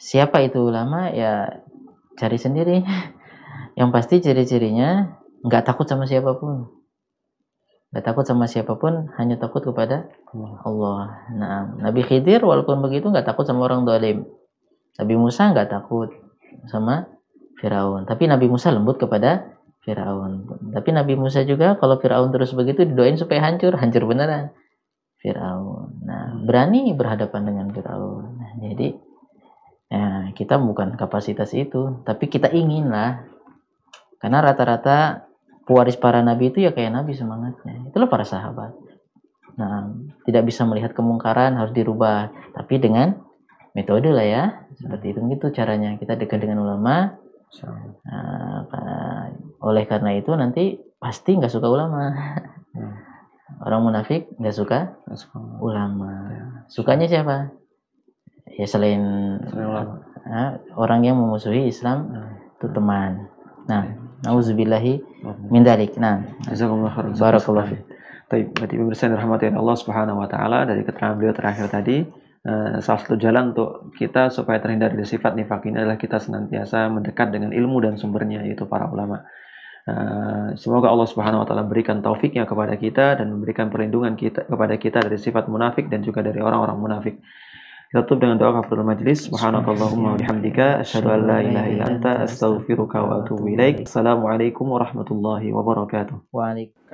siapa itu ulama? Ya cari sendiri. [LAUGHS] Yang pasti ciri-cirinya nggak takut sama siapa pun. Nggak takut sama siapa pun hanya takut kepada Allah. Nah Nabi Khidir walaupun begitu nggak takut sama orang dolim. Nabi Musa nggak takut sama Firaun. Tapi Nabi Musa lembut kepada Firaun. Tapi Nabi Musa juga kalau Firaun terus begitu didoain supaya hancur hancur beneran. Firaun. Nah berani berhadapan dengan Firaun. Nah, jadi ya, kita bukan kapasitas itu. Tapi kita ingin lah karena rata-rata pewaris para nabi itu ya kayak nabi semangatnya. Itulah para sahabat. Nah tidak bisa melihat kemungkaran harus dirubah. Tapi dengan metode lah ya. Seperti itu gitu caranya. Kita dekat dengan ulama. Nah, oleh karena itu nanti pasti nggak suka ulama. Hmm. orang munafik nggak suka ulama. sukanya siapa? Ya selain Selain ulama. ah, orang yang memusuhi Islam Hmm. itu teman. Nah nauzubillahi min dalik nah Jazakumullah khairan. Barakallahu fiik. Baik, berarti pemirsa dirahmati Allah Subhanahu wa taala dari keterangan beliau terakhir tadi eh, salah satu jalan untuk kita supaya terhindar dari sifat nifak ini adalah kita senantiasa mendekat dengan ilmu dan sumbernya yaitu para ulama. Eh, semoga Allah Subhanahu wa taala berikan taufiknya kepada kita dan memberikan perlindungan kita kepada kita dari sifat munafik dan juga dari orang-orang munafik. Kita tutup dengan doa kafaratul majlis. Subhanakallahumma wa bihamdika asyhadu an la ilaha illa anta astaghfiruka wa atubu ilaik. Assalamualaikum warahmatullahi wabarakatuh. waalaikumsalam